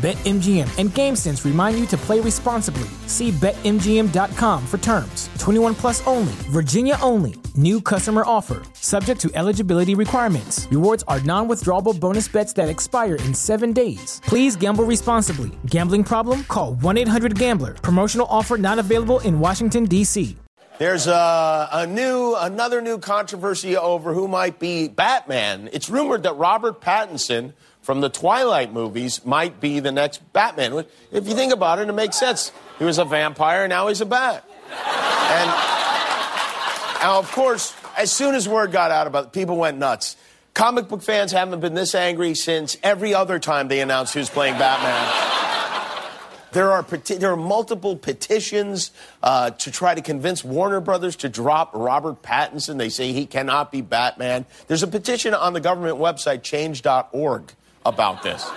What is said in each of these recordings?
BetMGM and GameSense remind you to play responsibly. See BetMGM.com for terms. 21 plus only, Virginia only. New customer offer, subject to eligibility requirements. Rewards are non withdrawable bonus bets that expire in seven days. Please gamble responsibly. Gambling problem? Call 1 800 Gambler. Promotional offer not available in Washington, D.C. There's a, a, new, another new controversy over who might be Batman. It's rumored that Robert Pattinson from the Twilight movies might be the next Batman. If you think about it, it makes sense. He was a vampire, now he's a bat. And now, of course, as soon as word got out about it, people went nuts. Comic book fans haven't been this angry since every other time they announced who's playing Batman. There are, peti- there are multiple petitions uh, to try to convince Warner Brothers to drop Robert Pattinson. They say he cannot be Batman. There's a petition on the government website, change.org, about this.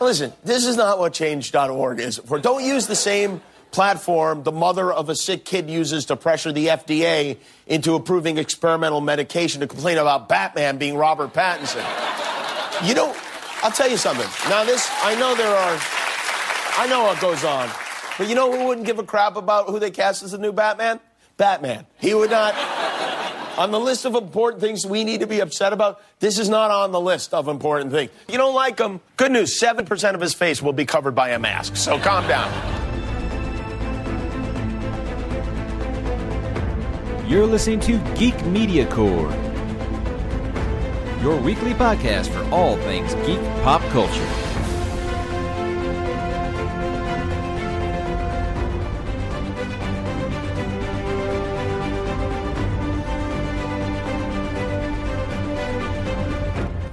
Listen, this is not what change.org is for. Don't use the same platform the mother of a sick kid uses to pressure the FDA into approving experimental medication to complain about Batman being Robert Pattinson. You know, I'll tell you something. Now, this, I know there are. I know what goes on. But you know who wouldn't give a crap about who they cast as the new Batman? Batman. He would not. On the list of important things we need to be upset about, this is not on the list of important things. You don't like him? Good news 7% of his face will be covered by a mask. So calm down. You're listening to Geek Media Corps, your weekly podcast for all things geek pop culture.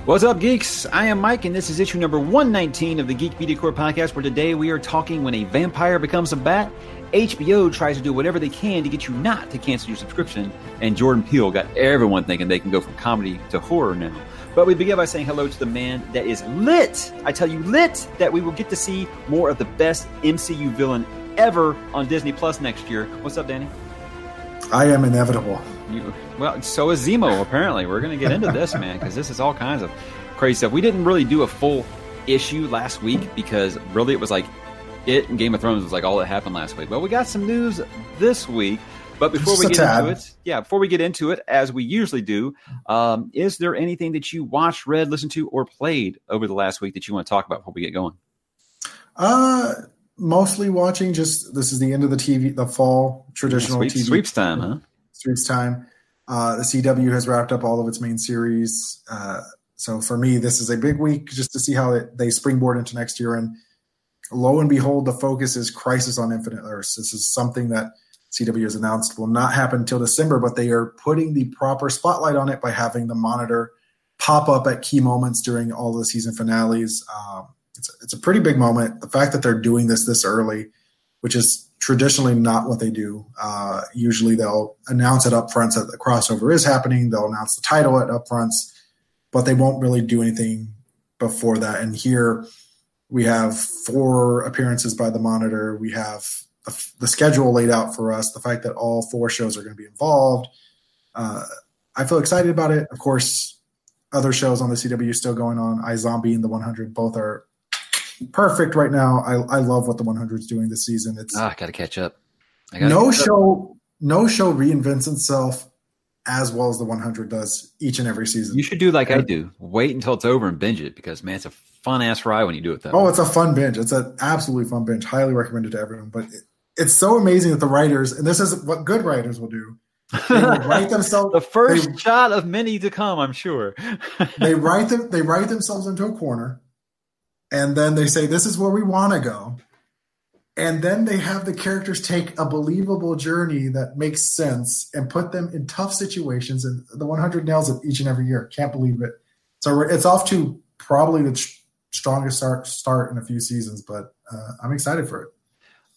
What's up, geeks? I am Mike, and this is issue number 119 of the Geek Media Corps podcast, where today we are talking when a vampire becomes a bat. HBO tries to do whatever they can to get you not to cancel your subscription, and Jordan Peele got everyone thinking they can go from comedy to horror now. But we begin by saying hello to the man that is lit. I tell you, lit that we will get to see more of the best MCU villain ever on Disney Plus next year. What's up, Danny? I am inevitable. You, well, so is Zemo. Apparently, we're going to get into this, man, because this is all kinds of crazy stuff. We didn't really do a full issue last week because really it was like it and Game of Thrones was like all that happened last week. But we got some news this week. But before Just we get tad. into it, yeah, before we get into it, as we usually do, um, is there anything that you watched, read, listened to, or played over the last week that you want to talk about before we get going? Uh, mostly watching. Just this is the end of the TV, the fall traditional Sweep, TV sweeps time, huh? Sweeps time. Uh, the CW has wrapped up all of its main series. Uh, so for me, this is a big week just to see how it, they springboard into next year. And lo and behold, the focus is Crisis on Infinite Earths. This is something that CW has announced will not happen until December, but they are putting the proper spotlight on it by having the monitor pop up at key moments during all the season finales. Um, it's, it's a pretty big moment. The fact that they're doing this this early, which is traditionally not what they do. Uh, usually they'll announce it up front that the crossover is happening. They'll announce the title at upfronts, but they won't really do anything before that. And here we have four appearances by the monitor. We have the, the schedule laid out for us. The fact that all four shows are going to be involved. Uh, I feel excited about it. Of course, other shows on the CW still going on. iZombie and the 100 both are perfect right now. I, I love what the 100 is doing this season. It's Ah, got to catch up. I gotta no catch up. show no show reinvents itself as well as the 100 does each and every season. You should do like I do. Wait until it's over and binge it because man, it's a fun ass ride when you do it that Oh, way. it's a fun binge. It's an absolutely fun binge. Highly recommended to everyone. But it, it's so amazing that the writers, and this is what good writers will do. They will write themselves. the first They, shot of many to come, I'm sure. they write them. They write themselves into a corner, and then they say, "This is where we want to go." and then they have the characters take a believable journey that makes sense and put them in tough situations. And the 100 nails it each and every year. Can't believe it. So it's off to probably the strongest start, start in a few seasons, but uh, I'm excited for it.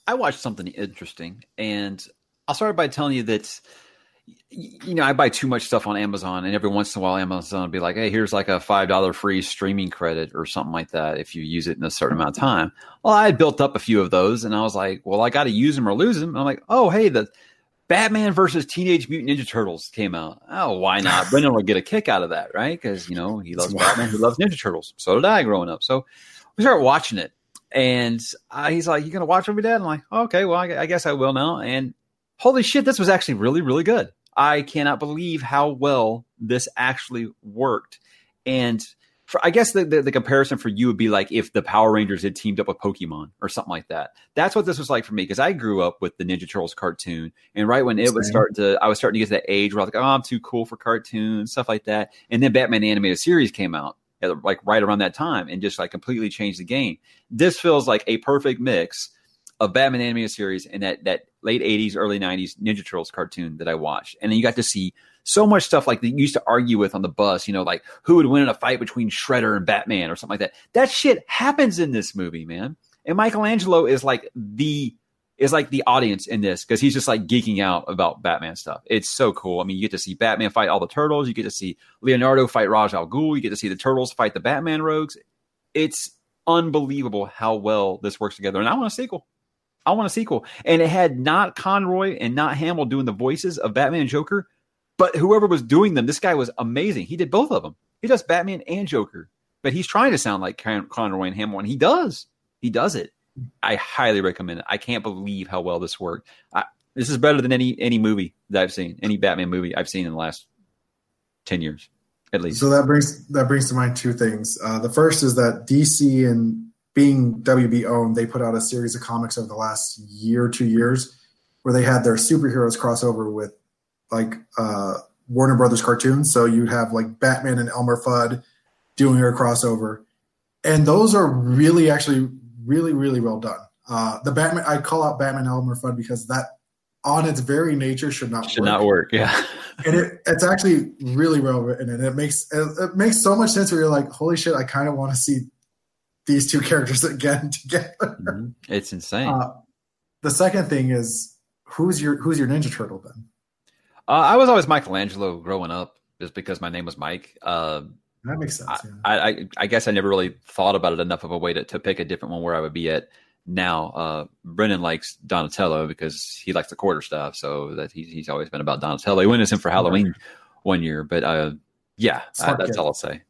I watched something interesting, and I'll start by telling you that you know, I buy too much stuff on Amazon, and every once in a while, Amazon will be like, "Hey, here's like a five dollar free streaming credit or something like that if you use it in a certain amount of time." Well, I had built up a few of those, and I was like, "Well, I got to use them or lose them." And I'm like, "Oh, hey, the Batman versus Teenage Mutant Ninja Turtles came out. Oh, why not? Brendan will get a kick out of that, right? Because you know he loves Batman, he loves Ninja Turtles. So did I growing up. So we started watching it, and uh, he's like, "You gonna watch with me, Dad?" I'm like, "Okay, well, I, I guess I will now." And holy shit, this was actually really, really good. I cannot believe how well this actually worked. And for, I guess the, the, the, comparison for you would be like if the Power Rangers had teamed up with Pokemon or something like that. That's what this was like for me because I grew up with the Ninja Turtles cartoon, and right when it Same. was starting to, I was starting to get to that age where I was like, oh, I'm too cool for cartoons, stuff like that. And then Batman animated series came out like right around that time and just like completely changed the game. This feels like a perfect mix of Batman animated series and that that late 80s, early 90s Ninja Turtles cartoon that I watched. And then you got to see so much stuff like they used to argue with on the bus, you know, like who would win in a fight between Shredder and Batman or something like that. That shit happens in this movie, man. And Michelangelo is like the is like the audience in this because he's just like geeking out about Batman stuff. It's so cool. I mean, you get to see Batman fight all the turtles. You get to see Leonardo fight Ra's al Ghul. You get to see the turtles fight the Batman rogues. It's unbelievable how well this works together. And I want a sequel. I want a sequel. And it had not Conroy and not Hamill doing the voices of Batman and Joker, but whoever was doing them, this guy was amazing. He did both of them. He does Batman and Joker, but he's trying to sound like Con- Conroy and Hamill, and he does. He does it. I highly recommend it. I can't believe how well this worked. I, this is better than any any movie that I've seen, any Batman movie I've seen in the last ten years, at least. So that brings that brings to mind two things. Uh, the first is that DC and being WB owned, they put out a series of comics over the last year, two years, where they had their superheroes crossover with like uh, Warner Brothers cartoons. So you'd have like Batman and Elmer Fudd doing a crossover, and those are really, actually, really, really well done. Uh, the Batman, I call out Batman and Elmer Fudd because that, on its very nature, should not should work. not work. Yeah, and it, it's actually really well written, and it makes it, it makes so much sense. Where you're like, holy shit, I kind of want to see these two characters again together. Mm-hmm. It's insane. Uh, the second thing is who's your who's your Ninja Turtle then? Uh, I was always Michelangelo growing up, just because my name was Mike. Uh, that makes sense. Yeah. I, I, I guess I never really thought about it enough of a way to, to pick a different one where I would be at now. Uh, Brendan likes Donatello because he likes the quarterstaff, so that he's he's always been about Donatello. He went as him for Halloween one year, but uh, yeah, I, that's all I'll say.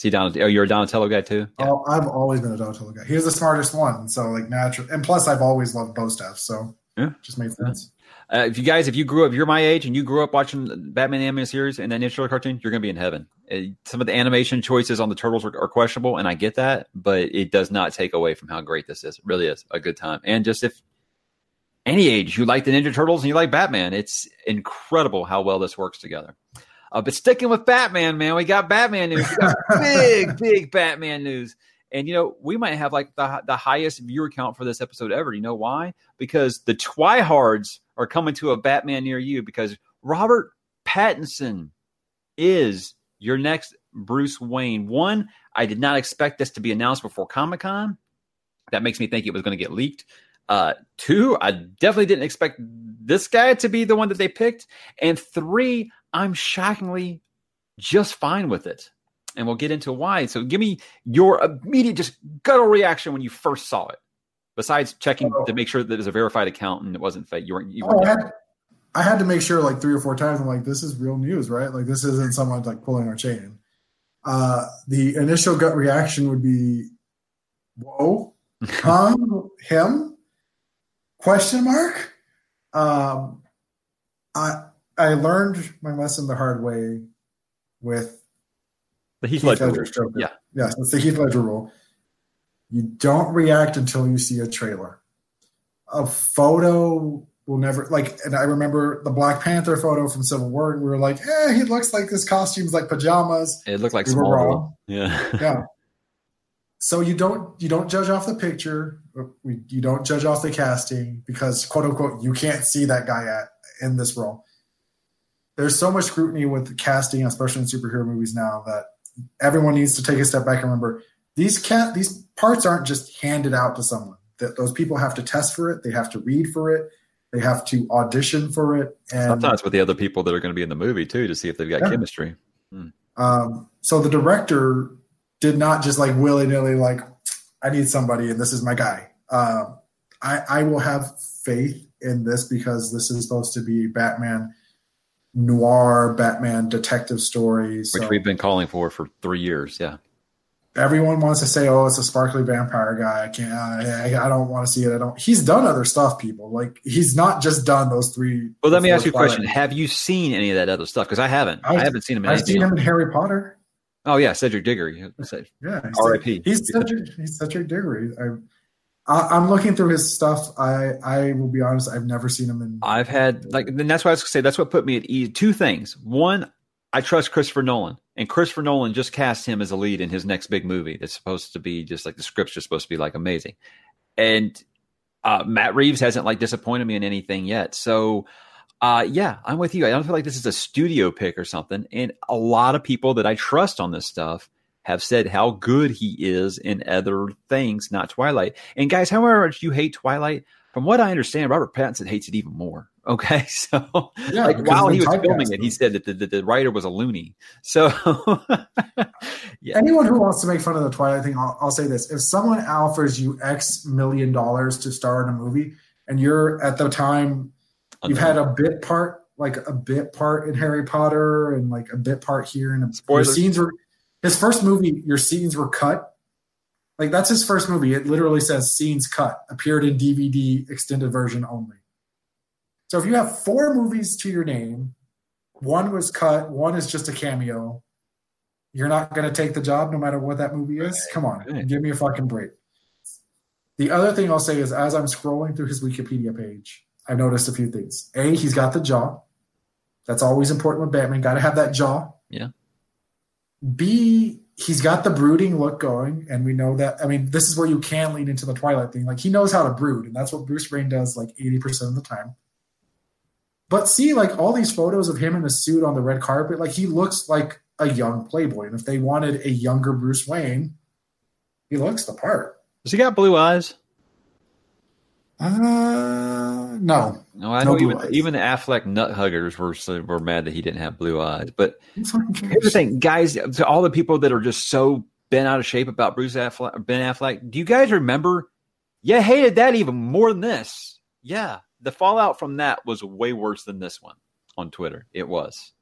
See Donatello. Oh, you're a Donatello guy too. Yeah. Oh, I've always been a Donatello guy. He was the smartest one, so like natural. And plus, I've always loved bo staff, so yeah, just made sense. Uh, if you guys, if you grew up, you're my age, and you grew up watching Batman animated series and that Ninja cartoon, you're gonna be in heaven. Uh, some of the animation choices on the turtles are, are, questionable, and I get that, but it does not take away from how great this is. It really is a good time. And just if any age you like the Ninja Turtles and you like Batman, it's incredible how well this works together. Uh, but sticking with Batman, man, we got Batman news. Got big, big Batman news. And you know, we might have like the the highest viewer count for this episode ever. You know why? Because the Twihards are coming to a Batman near you. Because Robert Pattinson is your next Bruce Wayne. One, I did not expect this to be announced before Comic Con. That makes me think it was going to get leaked. Uh, two, I definitely didn't expect this guy to be the one that they picked. And three, I'm shockingly just fine with it. And we'll get into why. So give me your immediate just guttural reaction when you first saw it. Besides checking oh. to make sure that it's a verified account and it wasn't fake. You weren't you weren't oh, I, had, I had to make sure like three or four times. I'm like, this is real news, right? Like this isn't someone like pulling our chain. Uh the initial gut reaction would be, whoa, um, him? Question mark? Um I I learned my lesson the hard way with the Heath, Heath Ledger. Joker. Yeah, yes, it's the Heath Ledger rule. You don't react until you see a trailer. A photo will never like. And I remember the Black Panther photo from Civil War, and we were like, "Eh, he looks like this costume's like pajamas." It looked like we small. Yeah, yeah. So you don't you don't judge off the picture. You don't judge off the casting because quote unquote you can't see that guy at in this role. There's so much scrutiny with casting, especially in superhero movies now, that everyone needs to take a step back and remember these cat these parts aren't just handed out to someone. That those people have to test for it, they have to read for it, they have to audition for it, and sometimes with the other people that are going to be in the movie too to see if they've got yeah. chemistry. Hmm. Um, so the director did not just like willy nilly like I need somebody and this is my guy. Um, I, I will have faith in this because this is supposed to be Batman noir, Batman detective stories, which so we've been calling for for three years. Yeah. Everyone wants to say, "Oh, it's a sparkly vampire guy." I can't. I, I don't want to see it. I don't. He's done other stuff, people. Like he's not just done those three. Well, let me ask you a question: Have you seen any of that other stuff? Because I haven't. I've, I have not seen him. I've seen him in Harry Potter. Oh yeah, Cedric Diggory. Yeah, R.I.P. He's Cedric. He's Cedric Diggory. I, I, am looking through his stuff. I I will be honest. I've never seen him in. I've had like, and that's why I was gonna say that's what put me at ease. Two things. One, I trust Christopher Nolan, and Christopher Nolan just cast him as a lead in his next big movie. That's supposed to be just like the script's are supposed to be like amazing, and uh, Matt Reeves hasn't like disappointed me in anything yet. So uh, yeah, I'm with you. I don't feel like this is a studio pick or something. And a lot of people that I trust on this stuff have said how good he is in other things, not Twilight. And guys, however much you hate Twilight, from what I understand, Robert Pattinson hates it even more. Okay, so yeah, like while he was filming it, he said that the, the, the, writer was a loony. So yeah. anyone who wants to make fun of the Twilight thing, I'll, I'll say this: if someone offers you X million dollars to star in a movie, and you're at the time You've had a bit part, like a bit part in Harry Potter, and like a bit part here, and your scenes were his first movie. Your scenes were cut. Like that's his first movie. It literally says scenes cut, appeared in DVD extended version only. So if you have four movies to your name, one was cut, one is just a cameo. You're not going to take the job no matter what that movie is. Come on, give me a fucking break. The other thing I'll say is, as I'm scrolling through his Wikipedia page, I've noticed a few things. A, he's got the jaw. That's always important with Batman. Got to have that jaw. Yeah. B, he's got the brooding look going, and we know that. I mean, this is where you can lean into the Twilight thing. Like he knows how to brood, and that's what Bruce Wayne does like eighty percent of the time. But see, like all these photos of him in the suit on the red carpet, like he looks like a young Playboy. And if they wanted a younger Bruce Wayne, he looks the part. Does he got blue eyes? Uh, no. No, I know even, even the Affleck nut huggers were were mad that he didn't have blue eyes. But here's the thing, guys. To all the people that are just so bent out of shape about Bruce Affleck, Ben Affleck, do you guys remember? Yeah, hated that even more than this. Yeah, the fallout from that was way worse than this one on Twitter. It was.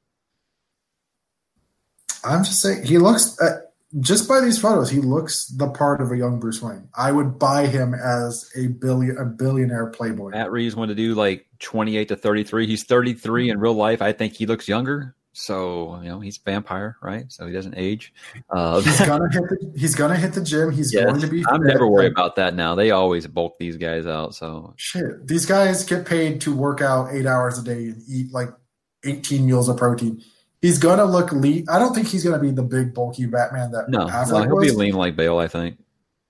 I'm just saying he looks. Uh, just by these photos, he looks the part of a young Bruce Wayne. I would buy him as a billion a billionaire playboy. Matt Reeves wanted to do like twenty eight to thirty three. He's thirty three in real life. I think he looks younger. So you know he's vampire, right? So he doesn't age. Uh, he's gonna hit. The, he's gonna hit the gym. He's yes, going to be. I'm never worried about that now. They always bulk these guys out. So shit, these guys get paid to work out eight hours a day and eat like 18 meals of protein he's gonna look lean. I don't think he's gonna be the big bulky Batman that no, Affleck no he'll was. be lean like Bale. I think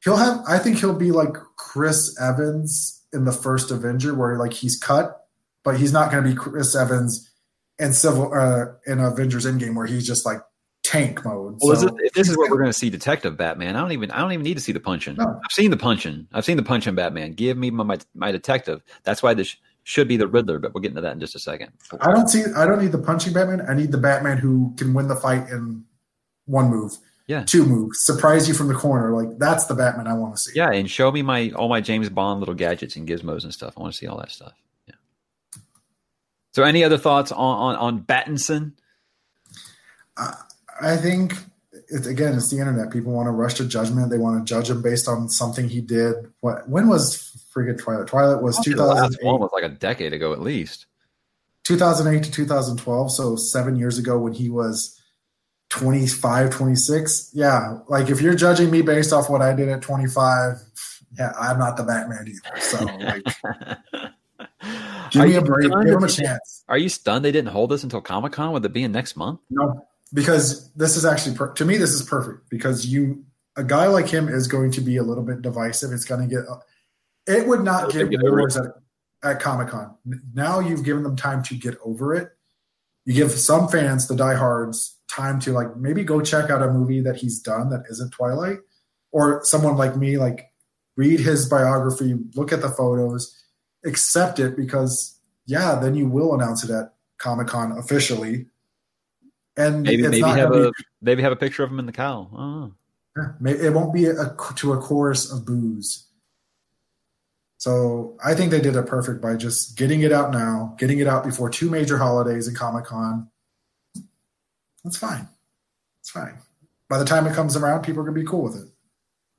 he'll have. I think he'll be like Chris Evans in the first Avenger, where like he's cut, but he's not gonna be Chris Evans in Civil uh, in Avengers Endgame, where he's just like tank mode. Well, so, if this is what we're going to see, Detective Batman, I don't even I don't even need to see the punching. No. I've seen the punching. I've seen the punching Batman. Give me my my, my detective. That's why this should be the Riddler, but we'll get into that in just a second. I don't see. I don't need the punching Batman. I need the Batman who can win the fight in one move. Yeah, two moves, surprise you from the corner. Like that's the Batman I want to see. Yeah, and show me my all my James Bond little gadgets and gizmos and stuff. I want to see all that stuff. Yeah. So, any other thoughts on on, on Battinson? Uh, I think it's again, it's the internet. People want to rush to judgment. They want to judge him based on something he did. What? When was friggin' Twilight? Twilight was two thousand. One was like a decade ago, at least. 2008 to 2012, so seven years ago when he was 25, 26. Yeah, like if you're judging me based off what I did at 25, yeah, I'm not the Batman either. So like, give Are me a break, give him a chance. Are you stunned they didn't hold this until Comic Con with it being next month? No, because this is actually per- to me this is perfect because you a guy like him is going to be a little bit divisive. It's going to get It would not get wars at, at Comic Con. Now you've given them time to get over it. You give some fans, the diehards, time to like maybe go check out a movie that he's done that isn't Twilight, or someone like me, like read his biography, look at the photos, accept it because yeah, then you will announce it at Comic Con officially. And Maybe maybe have a maybe have a picture of him in the cowl. Oh. it won't be a, to a chorus of boos. So I think they did it perfect by just getting it out now, getting it out before two major holidays in Comic Con. That's fine. It's fine. By the time it comes around, people are gonna be cool with it.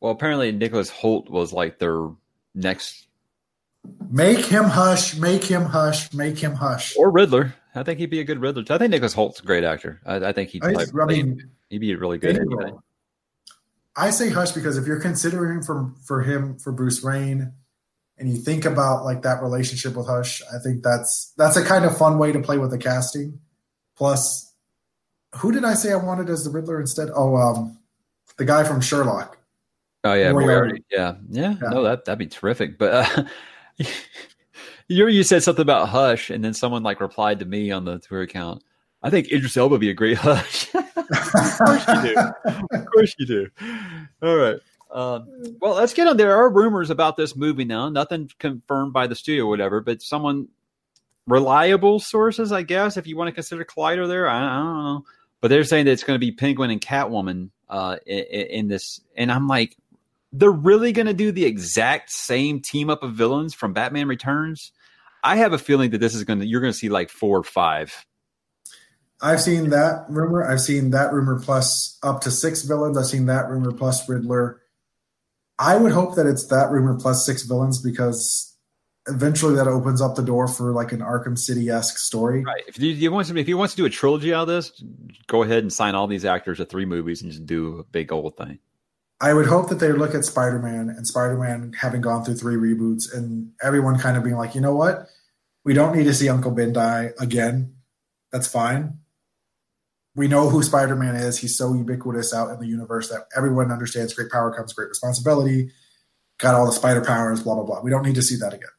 Well, apparently Nicholas Hoult was like their next Make him hush. Make him hush. Make him hush. or Riddler. I think he'd be a good Riddler. I think Nicholas Hoult's a great actor. I, I think he'd I, mean, he'd be really good. at Any anything. role. I say hush because if you're considering for for him for Bruce Wayne, and you think about like that relationship with Hush, I think that's that's a kind of fun way to play with the casting. Plus, who did I say I wanted as the Riddler instead? Oh, um, the guy from Sherlock. Oh yeah, Moriarty. Yeah, yeah, Yeah. No, that that'd be terrific. But uh, you you said something about Hush, and then someone like replied to me on the Twitter account. I think Idris Elba would be a great Hush. of course you do. Of course you do. All right. Um, well, let's get on. There are rumors about this movie now. Nothing confirmed by the studio, or whatever. But someone reliable sources, I guess, if you want to consider Collider there. I, I don't know, but they're saying that it's going to be Penguin and Catwoman uh, in, in this, and I'm like, they're really going to do the exact same team up of villains from Batman Returns. I have a feeling that this is going to you're going to see like four or five. I've seen that rumor. I've seen that rumor plus up to six villains. I've seen that rumor plus Riddler. I would hope that it's that rumor plus six villains because eventually that opens up the door for like an Arkham City esque story. Right. If you, you want to, if you want to do a trilogy out of this, go ahead and sign all these actors to three movies and just do a big old thing. I would hope that they look at Spider Man and Spider Man having gone through three reboots and everyone kind of being like, you know what? We don't need to see Uncle Ben die again. That's fine. We know who Spider Man is. He's so ubiquitous out in the universe that everyone understands great power comes great responsibility. Got all the spider powers, blah, blah, blah. We don't need to see that again.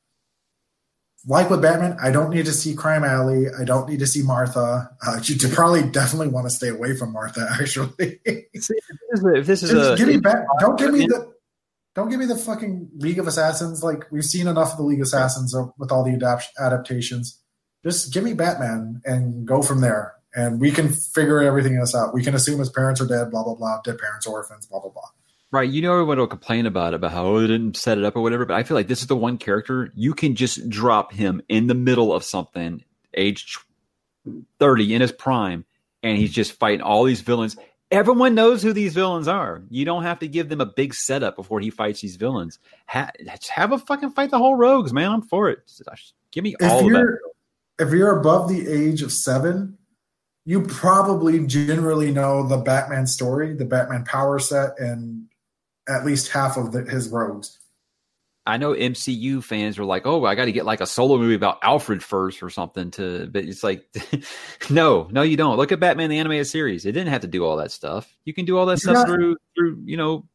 Like with Batman, I don't need to see Crime Alley. I don't need to see Martha. Uh, you probably definitely want to stay away from Martha, actually. See, if this is if this is Just a give me back. Don't give me the. Don't give me the fucking League of Assassins. Like we've seen enough of the League of Assassins with all the adapt- adaptations. Just give me Batman and go from there, and we can figure everything else out. We can assume his parents are dead. Blah blah blah. Dead parents, orphans. Blah blah blah. Right, you know everyone will complain about it, about how oh, they didn't set it up or whatever. But I feel like this is the one character you can just drop him in the middle of something, age thirty in his prime, and he's just fighting all these villains. Everyone knows who these villains are. You don't have to give them a big setup before he fights these villains. Ha- have a fucking fight the whole rogues, man. I'm for it. Uh, give me If all of that. if you're above the age of seven, you probably generally know the Batman story, the Batman power set, and at least half of the, his rogues. I know MCU fans are like, "Oh, I got to get like a solo movie about Alfred first or something." To, but it's like, no, no, you don't. Look at Batman the animated series; it didn't have to do all that stuff. You can do all that You stuff got- through, through, you know.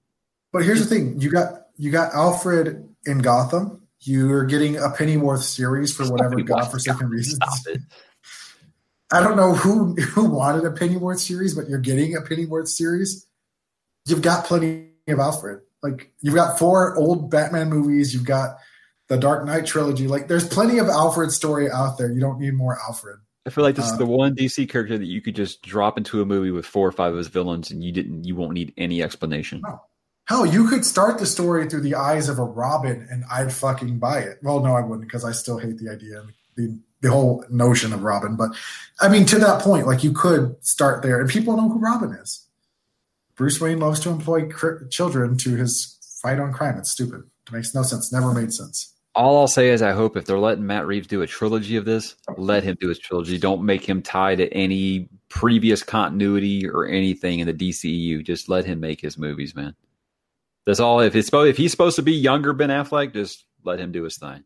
But here's the thing: you got you got Alfred in Gotham. You're getting a Pennyworth series for whatever Stop it, godforsaken reasons. I don't know who who wanted a Pennyworth series, but you're getting a Pennyworth series. You've got plenty of Alfred. Like you've got four old Batman movies. You've got the Dark Knight trilogy. Like there's plenty of Alfred story out there. You don't need more Alfred. I feel like this Uh, is the one DC character that you could just drop into a movie with four or five of his villains, and you didn't, you won't need any explanation. Hell, you could start the story through the eyes of a Robin, and I'd fucking buy it. Well, no, I wouldn't because I still hate the idea the the whole notion of Robin. But I mean, to that point, like you could start there, and people know who Robin is. Bruce Wayne loves to employ cr- children to his fight on crime. It's stupid. It makes no sense. Never made sense. All I'll say is, I hope if they're letting Matt Reeves do a trilogy of this, let him do his trilogy. Don't make him tied to any previous continuity or anything in the DCEU. Just let him make his movies, man. That's all. If it's if he's supposed to be younger Ben Affleck, just let him do his thing.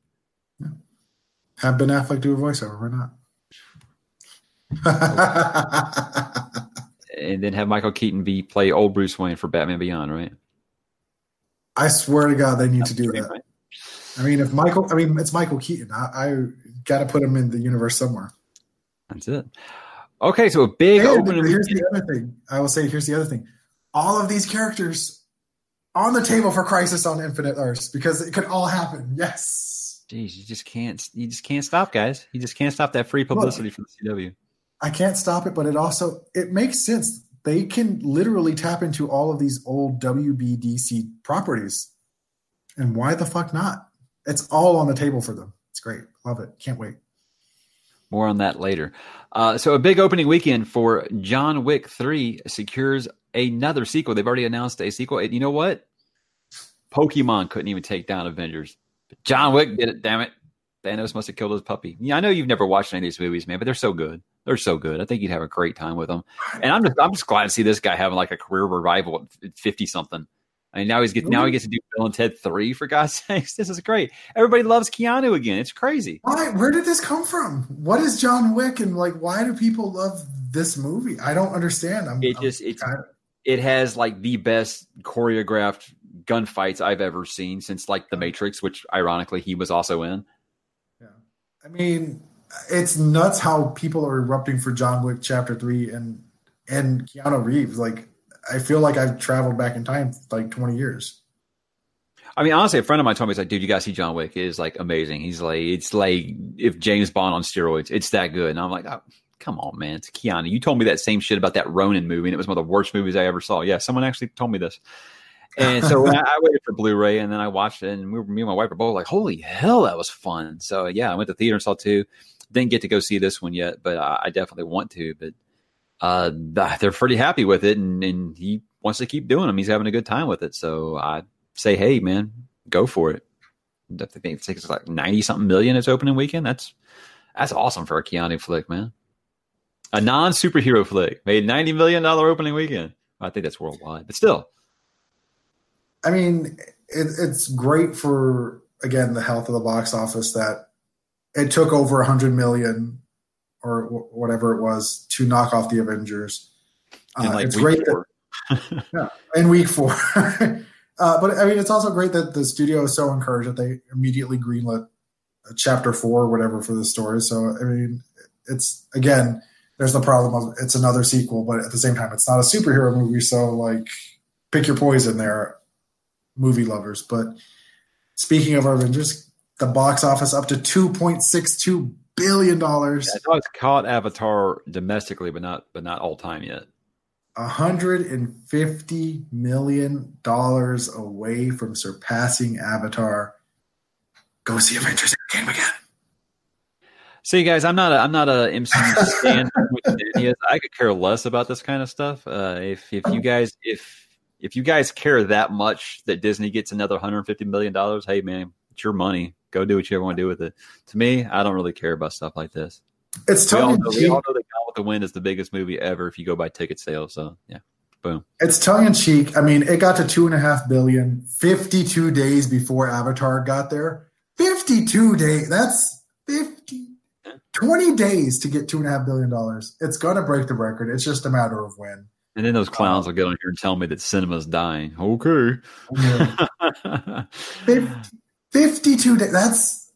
Have Ben Affleck do a voiceover. Why not? and then have Michael Keaton be play old Bruce Wayne for Batman Beyond, right? I swear to God, they need to do that. Right? I mean, if Michael, I mean, it's Michael Keaton. I, I got to put him in the universe somewhere. That's it. Okay, so a big And opening. here's the other thing. I will say, here's the other thing. All of these characters on the table for Crisis on Infinite Earths because it could all happen. Yes. Jeez, you just can't. You just can't stop, guys. You just can't stop that free publicity from the CW. I can't stop it, but it also it makes sense. They can literally tap into all of these old WBDC properties. And why the fuck not? It's all on the table for them. It's great. Love it. Can't wait. More on that later. Uh, so, a big opening weekend for John Wick 3 secures another sequel. They've already announced a sequel. And you know what? Pokemon couldn't even take down Avengers. But John Wick did it, damn it. Thanos must have killed his puppy. Yeah, I know you've never watched any of these movies, man, but they're so good. They're so good. I think you'd have a great time with them. And I'm just, I'm just glad to see this guy having like a career revival at 50 something. I mean, now he's get, now he gets to do Bill and Ted 3 for God's sakes. This is great. Everybody loves Keanu again. It's crazy. Why? Where did this come from? What is John Wick and like why do people love this movie? I don't understand. I'm, It I'm just it's kind of- it has like the best choreographed gunfights I've ever seen since like The Matrix, which ironically he was also in. Yeah, I mean, it's nuts how people are erupting for John Wick Chapter Three and and Keanu Reeves. Like, I feel like I've traveled back in time like twenty years. I mean, honestly, a friend of mine told me, he's like, dude, you got to see John Wick. It is like amazing. He's like, it's like if James Bond on steroids, it's that good. And I'm like, oh, come on, man. It's Keanu. You told me that same shit about that Ronin movie, and it was one of the worst movies I ever saw. Yeah, someone actually told me this. And so I, I waited for Blu-ray, and then I watched it, and we were, me and my wife were both like, "Holy hell, that was fun!" So yeah, I went to theater and saw two. Didn't get to go see this one yet, but I, I definitely want to. But uh, they're pretty happy with it, and, and he wants to keep doing them. He's having a good time with it. So I say, hey, man, go for it. I think it's like ninety something million its opening weekend. That's that's awesome for a Keanu flick, man. A non superhero flick made ninety million dollar opening weekend. I think that's worldwide, but still, I mean, it, it's great for again the health of the box office that it took over a hundred million or w- whatever it was to knock off the Avengers. Uh, like it's great that yeah, in week four. uh, but I mean, it's also great that the studio is so encouraged that they immediately greenlit chapter four or whatever for the story. So I mean, it's again, there's the problem of it's another sequel, but at the same time, it's not a superhero movie. So like, pick your poison there, movie lovers. But speaking of our Avengers, the box office up to two point six two billion dollars. I thought it's caught Avatar domestically, but not but not all time yet. $150 million away from surpassing Avatar. Go see Avengers Endgame again. See, guys, I'm not a I'm not a MCU stand. with Danny is. I could care less about this kind of stuff. Uh, if if you guys if if you guys care that much that Disney gets another 150 million dollars, hey man, it's your money. Go do what you want to do with it. To me, I don't really care about stuff like this. It's We all, tongue know, we all know that Gone with the Wind is the biggest movie ever if you go by ticket sales. So yeah, boom. It's tongue in cheek. I mean, it got to two and a half billion 52 days before Avatar got there. 52 days. That's 50, 20 days to get two and a half billion dollars. It's going to break the record. It's just a matter of when. And then those clowns will get on here and tell me that cinema's dying. Okay. Fif- 52 days. That's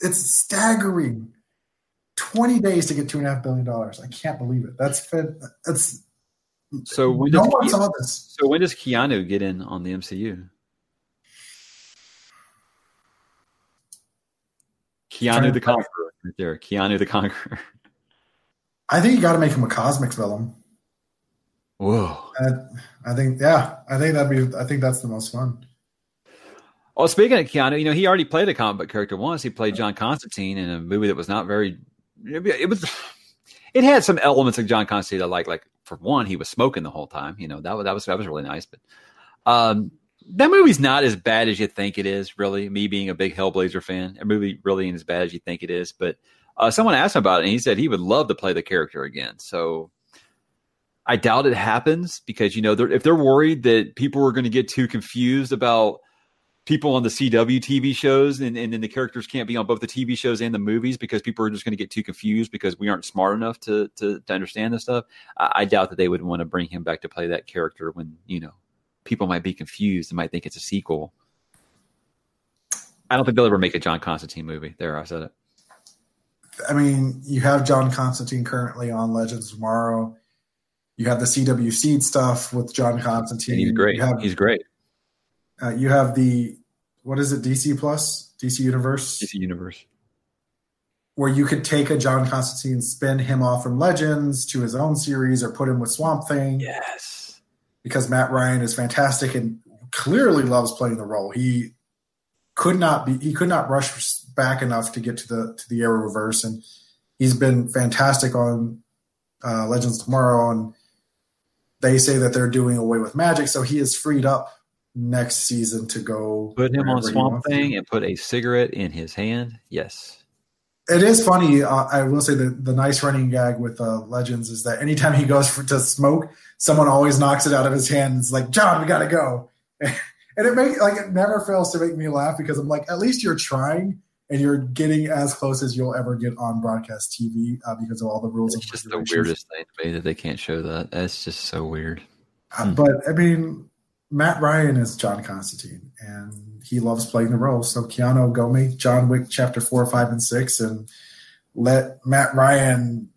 it's staggering. 20 days to get two and a half billion dollars. I can't believe it. That's that's so when no does one Ke- saw this. so when does Keanu get in on the MCU? Keanu the Conqueror, right there. Keanu the Conqueror. I think you got to make him a cosmic villain. Whoa. And I think, yeah, I think that'd be. I think that's the most fun. Well, speaking of Keanu, you know, he already played a comic book character once. He played John Constantine in a movie that was not very. It was. It had some elements of John Constantine I like. Like for one, he was smoking the whole time. You know that was that was that was really nice. But um, that movie's not as bad as you think it is. Really, me being a big Hellblazer fan, that movie really ain't as bad as you think it is. But uh, someone asked him about it, and he said he would love to play the character again. So I doubt it happens because you know they're, if they're worried that people are going to get too confused about people on the CW TV shows and, and then the characters can't be on both the TV shows and the movies because people are just going to get too confused because we aren't smart enough to to, to understand this stuff. I, I doubt that they would want to bring him back to play that character when you know people might be confused and might think it's a sequel. I don't think they'll ever make a John Constantine movie. There, I said it. I mean, you have John Constantine currently on Legends of Tomorrow. You have the CW Seed stuff with John Constantine. He's great. Have, he's great. Uh, you have the what is it? DC Plus, DC Universe, DC Universe, where you could take a John Constantine, spin him off from Legends to his own series, or put him with Swamp Thing. Yes, because Matt Ryan is fantastic and clearly loves playing the role. He could not be he could not rush back enough to get to the to the Arrowverse, and he's been fantastic on uh, Legends Tomorrow. And they say that they're doing away with magic, so he is freed up next season to go. Put him on Swamp Thing and put a cigarette in his hand. Yes. It is funny. Uh, I will say that the nice running gag with uh, Legends is that anytime he goes for, to smoke, someone always knocks it out of his hand. It's like, John, we got to go. and it make like it never fails to make me laugh because I'm like, at least you're trying and you're getting as close as you'll ever get on broadcast TV uh, because of all the rules. It's just the weirdest thing to me that they can't show that. That's just so weird. Uh, but I mean, Matt Ryan is John Constantine, and he loves playing the role. So Keanu, go make John Wick chapter four, five, and six, and let Matt Ryan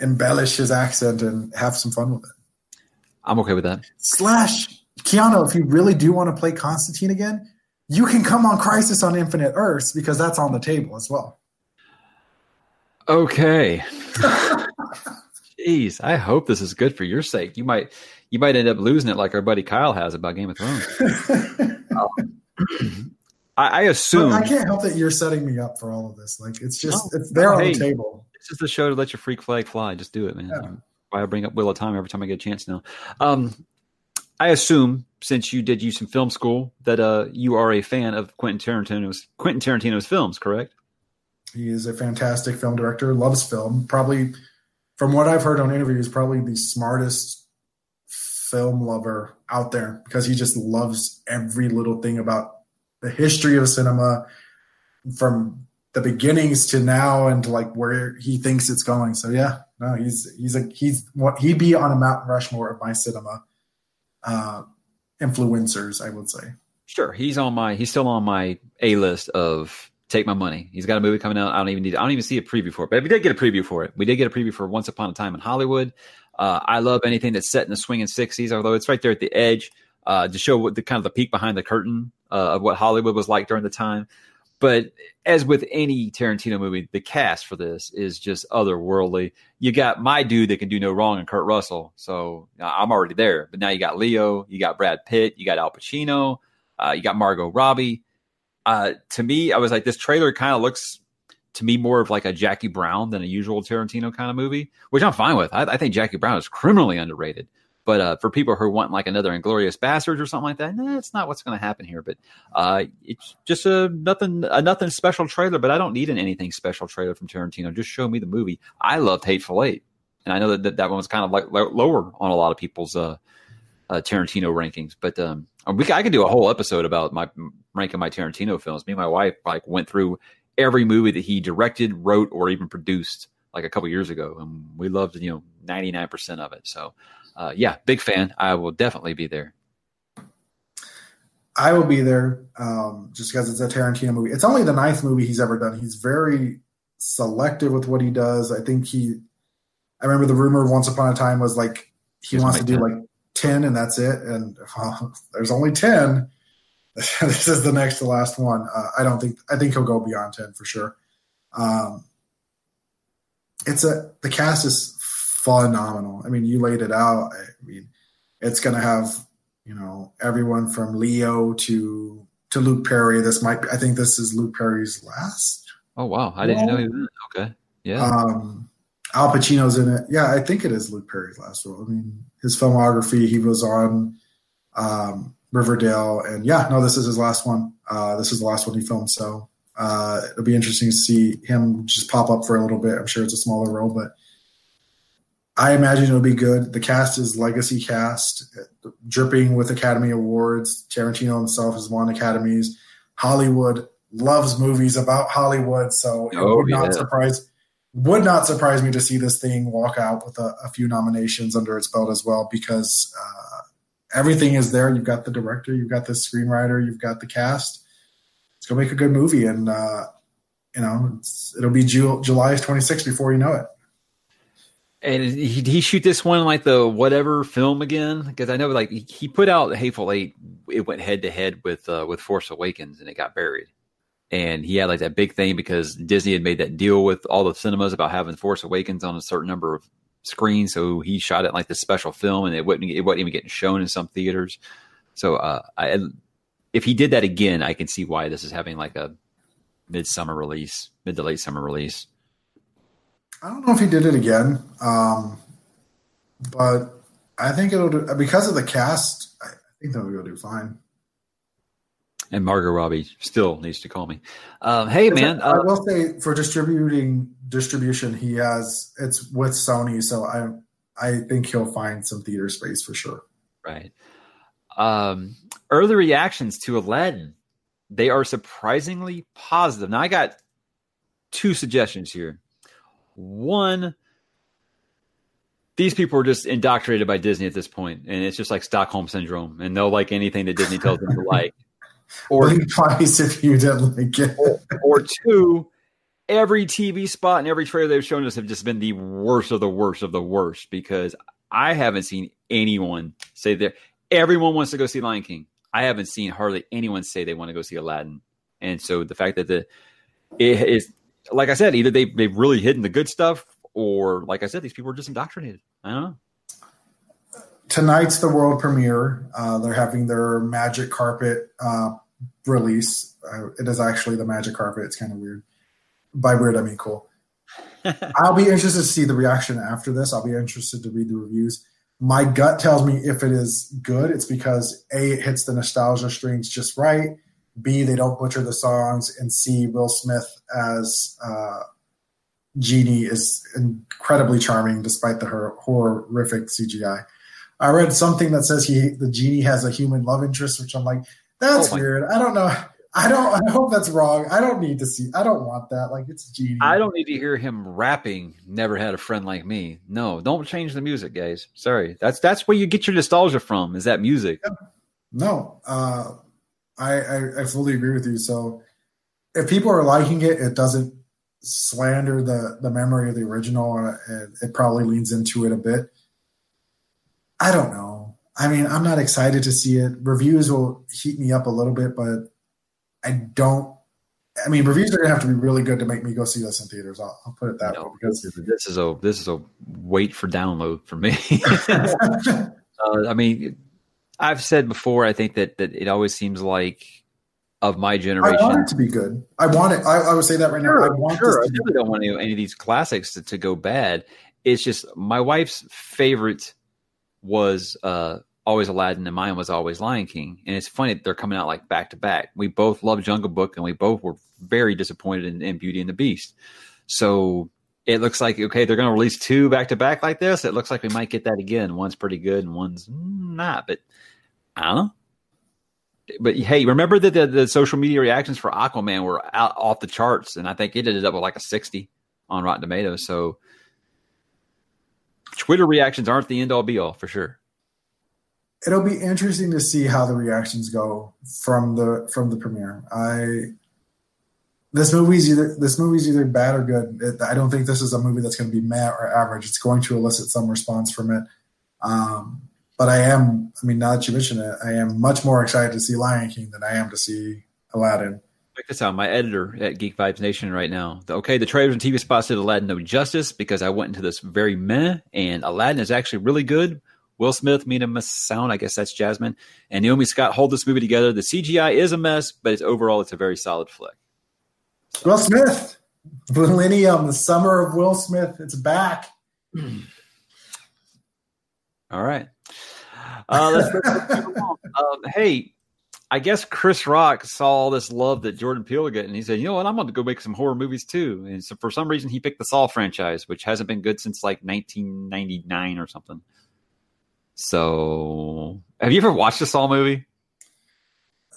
embellish his accent and have some fun with it. I'm okay with that. Slash Keanu, if you really do want to play Constantine again, you can come on Crisis on Infinite Earths because that's on the table as well. Okay. Jeez, I hope this is good for your sake. You might you might end up losing it like our buddy Kyle has about Game of Thrones. um, I, I, assume but I can't help that you're setting me up for all of this. Like it's just no, it's there on the table. This is the show to let your freak flag fly. Just do it, man. Yeah. Why I bring up Wheel of Time every time I get a chance now. Um, I assume since you did use some film school that uh, you are a fan of Quentin Tarantino's Quentin Tarantino's films, correct? He is a fantastic film director, loves film. Probably, from what I've heard on interviews, probably the smartest film lover out there because he just loves every little thing about the history of cinema from the beginnings to now and like where he thinks it's going. So yeah, no, he's he's a he's what he'd be on a Mount Rushmore of my cinema uh, influencers, I would say. Sure, he's on my he's still on my a list of take my money. He's got a movie coming out. I don't even need I don't even see a preview for it, but we did get a preview for it. We did get a preview for Once Upon a Time in Hollywood. Uh, I love anything that's set in the swinging '60s, although it's right there at the edge uh, to show what the kind of the peek behind the curtain uh, of what Hollywood was like during the time. But as with any Tarantino movie, the cast for this is just otherworldly. You got my dude that can do no wrong and Kurt Russell. So I'm already there. But now you got Leo, you got Brad Pitt, you got Al Pacino, uh, you got Margot Robbie. Uh, to me, I was like, this trailer kind of looks to me more of like a Jackie Brown than a usual Tarantino kind of movie, which I'm fine with. I, I think Jackie Brown is criminally underrated. But uh, for people who want like another Inglourious Basterds or something like that, nah, it's not what's going to happen here. But uh, it's just a nothing, a nothing special trailer. But I don't need an anything special trailer from Tarantino. Just show me the movie. I loved Hateful Eight, and I know that that, one was kind of like lower on a lot of people's uh, uh, Tarantino rankings. But um, we, I could do a whole episode about my ranking my Tarantino films. Me and my wife like went through every movie that he directed, wrote, or even produced like a couple years ago, and we loved you know ninety nine percent of it. So uh, yeah, big fan. I will definitely be there. I will be there um, just because it's a Tarantino movie. It's only the ninth movie he's ever done. He's very selective with what he does. I think he. I remember the rumor of once upon a time was like he wants to do like ten and that's it, and uh, there's only ten. this is the next to last one. Uh, I don't think. I think he'll go beyond ten for sure. Um, it's a the cast is phenomenal. I mean, you laid it out. I mean, it's going to have you know everyone from Leo to to Luke Perry. This might be, I think this is Luke Perry's last. Oh wow, I didn't know he was Okay, yeah. Um, Al Pacino's in it. Yeah, I think it is Luke Perry's last role. I mean, his filmography. He was on um, Riverdale, and yeah, no, this is his last one. Uh, this is the last one he filmed. So uh, it'll be interesting to see him just pop up for a little bit. I'm sure it's a smaller role, but I imagine it'll be good. The cast is legacy cast, dripping with Academy Awards. Tarantino himself has won Academies. Hollywood loves movies about Hollywood, so it oh, would not surprise would not surprise me to see this thing walk out with a, a few nominations under its belt as well, because uh, everything is there. You've got the director, you've got the screenwriter, you've got the cast. it's gonna make a good movie, and uh, you know it'll be Ju- July 26th before you know it. And he, he shoot this one like the whatever film again? Because I know like he put out Hateful Eight. It went head to head with uh, with Force Awakens, and it got buried. And he had like that big thing because Disney had made that deal with all the cinemas about having Force Awakens on a certain number of screens. So he shot it like this special film, and it wasn't it wasn't even getting shown in some theaters. So uh, I, if he did that again, I can see why this is having like a midsummer release, mid to late summer release. I don't know if he did it again, um, but I think it'll do because of the cast. I think that will do fine. And Margot Robbie still needs to call me. Um, hey man, I, uh, I will say for distributing distribution, he has it's with Sony, so I I think he'll find some theater space for sure. Right. Um, early reactions to Aladdin, they are surprisingly positive. Now I got two suggestions here. One, these people are just indoctrinated by Disney at this point, and it's just like Stockholm syndrome, and they'll like anything that Disney tells them to like. Or twice if you didn't like it. or, or two, every TV spot and every trailer they've shown us have just been the worst of the worst of the worst because I haven't seen anyone say that everyone wants to go see Lion King. I haven't seen hardly anyone say they want to go see Aladdin. And so the fact that the it is like I said, either they they've really hidden the good stuff, or like I said, these people are just indoctrinated. I don't know. Tonight's the world premiere. Uh, they're having their magic carpet uh, release. Uh, it is actually the magic carpet. It's kind of weird. By weird, I mean cool. I'll be interested to see the reaction after this. I'll be interested to read the reviews. My gut tells me if it is good, it's because A, it hits the nostalgia strings just right B, they don't butcher the songs, and C, Will Smith as uh, Genie is incredibly charming despite the her- horrific CGI. I read something that says he the genie has a human love interest, which I'm like, that's oh weird. I don't know. I don't. I hope that's wrong. I don't need to see. I don't want that. Like it's genie. I don't need to hear him rapping. Never had a friend like me. No, don't change the music, guys. Sorry. That's that's where you get your nostalgia from. Is that music? Yeah. No. Uh, I, I, I fully agree with you. So if people are liking it, it doesn't slander the the memory of the original, and it probably leans into it a bit. I don't know. I mean, I'm not excited to see it. Reviews will heat me up a little bit, but I don't. I mean, reviews are gonna have to be really good to make me go see this in theaters. I'll, I'll put it that no, way. Because this is a this is a wait for download for me. uh, I mean, I've said before, I think that that it always seems like of my generation. I want it to be good. I want it. I, I would say that right sure, now. I want sure. I really don't want any, of these classics to, to, go bad. It's just my wife's favorite was uh, always Aladdin, and mine was always Lion King. And it's funny they're coming out like back to back. We both love Jungle Book, and we both were very disappointed in, in Beauty and the Beast. So it looks like okay, they're going to release two back to back like this. It looks like we might get that again. One's pretty good, and one's not. But I don't know. But hey, remember that the, the social media reactions for Aquaman were out off the charts, and I think it ended up with like a sixty on Rotten Tomatoes. So Twitter reactions aren't the end all be all for sure. It'll be interesting to see how the reactions go from the from the premiere. I this movie's either this movie's either bad or good. It, I don't think this is a movie that's going to be meh or average. It's going to elicit some response from it. Um, but I am, I mean, now that you mention it, I am much more excited to see Lion King than I am to see Aladdin. Check this out. My editor at Geek Vibes Nation right now. Okay, the trailers and TV spots did Aladdin no justice because I went into this very meh, and Aladdin is actually really good. Will Smith, Mena Massoud, I guess that's Jasmine, and Naomi Scott hold this movie together. The CGI is a mess, but it's overall it's a very solid flick. Will Smith, Millennium, the summer of Will Smith, it's back. All right. Uh, let's um, hey, I guess Chris Rock saw all this love that Jordan Peele got, and he said, "You know what? I'm going to go make some horror movies too." And so for some reason, he picked the Saw franchise, which hasn't been good since like 1999 or something. So, have you ever watched a Saw movie?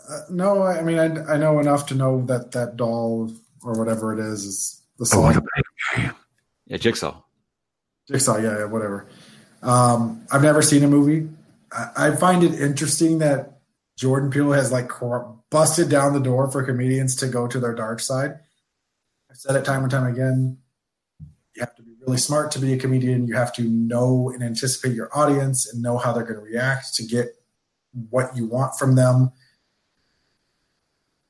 Uh, no, I mean, I, I know enough to know that that doll or whatever it is is the Saw. Oh, yeah, Jigsaw. Jigsaw, yeah, yeah whatever. Um, I've never seen a movie. I, find it interesting that Jordan Peele has like busted down the door for comedians to go to their dark side. I've said it time and time again. You have to be really smart to be a comedian. You have to know and anticipate your audience and know how they're going to react to get what you want from them.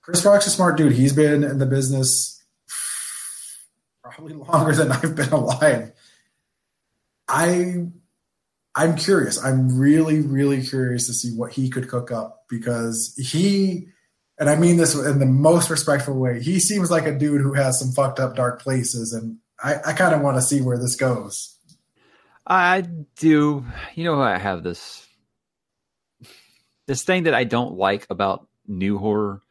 Chris Rock's a smart dude. He's been in the business probably longer than I've been alive. I I'm curious. I'm really, really curious to see what he could cook up because he, and I mean this in the most respectful way, he seems like a dude who has some fucked up dark places, and I, I kind of want to see where this goes. I do. You know, I have this this thing that I don't like about new horror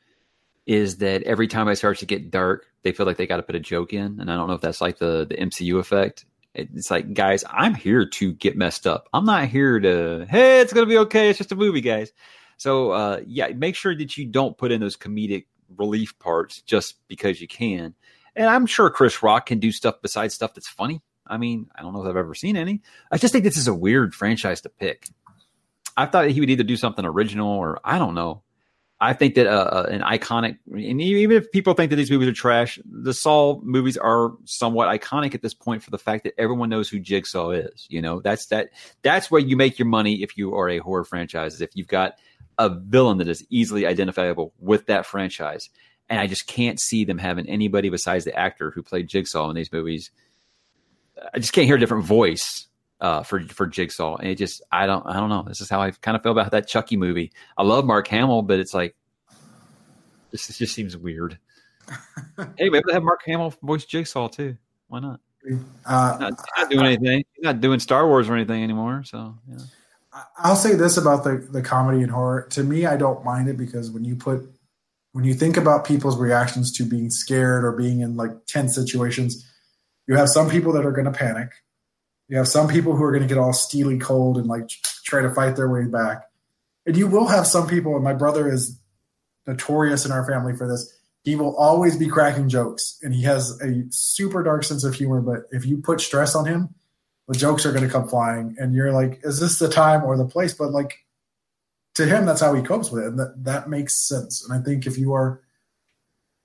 is that every time I start to get dark, they feel like they got to put a joke in, and I don't know if that's like the the MCU effect. It's like, guys, I'm here to get messed up. I'm not here to, hey, it's gonna be okay. It's just a movie, guys. So uh, yeah, make sure that you don't put in those comedic relief parts just because you can. And I'm sure Chris Rock can do stuff besides stuff that's funny. I mean, I don't know if I've ever seen any. I just think this is a weird franchise to pick. I thought he would either do something original or I don't know. I think that uh, uh, an iconic, and even if people think that these movies are trash, the Saw movies are somewhat iconic at this point for the fact that everyone knows who Jigsaw is. You know, that's that. That's where you make your money if you are a horror franchise. Is if you've got a villain that is easily identifiable with that franchise, and I just can't see them having anybody besides the actor who played Jigsaw in these movies. I just can't hear a different voice uh, for for Jigsaw, and it just I don't I don't know. This is how I kind of feel about that Chucky movie. I love Mark Hamill, but it's like this, this just seems weird. hey, maybe they have Mark Hamill voice Jigsaw too. Why not? Uh, not, not, doing anything. He's not doing Star Wars or anything anymore. So yeah. I'll say this about the the comedy and horror. To me, I don't mind it because when you put when you think about people's reactions to being scared or being in like tense situations, you have some people that are going to panic you have some people who are going to get all steely cold and like try to fight their way back. And you will have some people, and my brother is notorious in our family for this. He will always be cracking jokes, and he has a super dark sense of humor. But if you put stress on him, the jokes are going to come flying, and you're like, "Is this the time or the place?" But like to him, that's how he copes with it, and that that makes sense. And I think if you are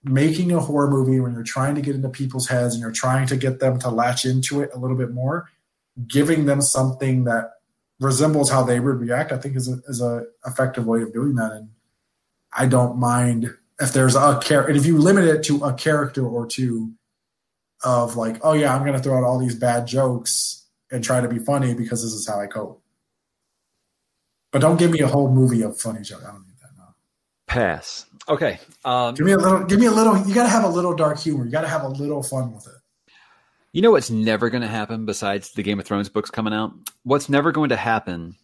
making a horror movie when you're trying to get into people's heads and you're trying to get them to latch into it a little bit more, giving them something that resembles how they would react, I think is a, is a effective way of doing that. And I don't mind if there's a character, and if you limit it to a character or two of like, oh yeah, I'm going to throw out all these bad jokes and try to be funny because this is how I cope. But don't give me a whole movie of funny jokes. I don't need that. No. Pass. Okay. Um, give me a little. Give me a little. You got to have a little dark humor. You got to have a little fun with it. You know what's never going to happen besides the Game of Thrones books coming out? What's never going to happen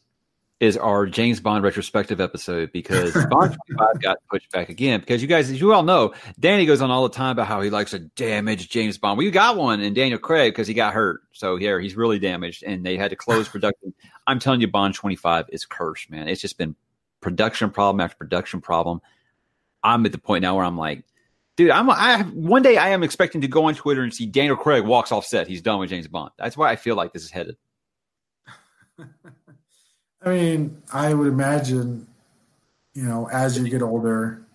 is our James Bond retrospective episode because Bond 25 got pushed back again. Because you guys, as you all know, Danny goes on all the time about how he likes to damage James Bond. We got one in Daniel Craig because he got hurt. So here, he's really damaged and they had to close production. I'm telling you, Bond 25 is cursed, man. It's just been production problem after production problem. I'm at the point now where I'm like, dude, I'm I one day I am expecting to go on Twitter and see Daniel Craig walks off set. He's done with James Bond. That's why I feel like this is headed. I mean, I would imagine, you know, as you get older,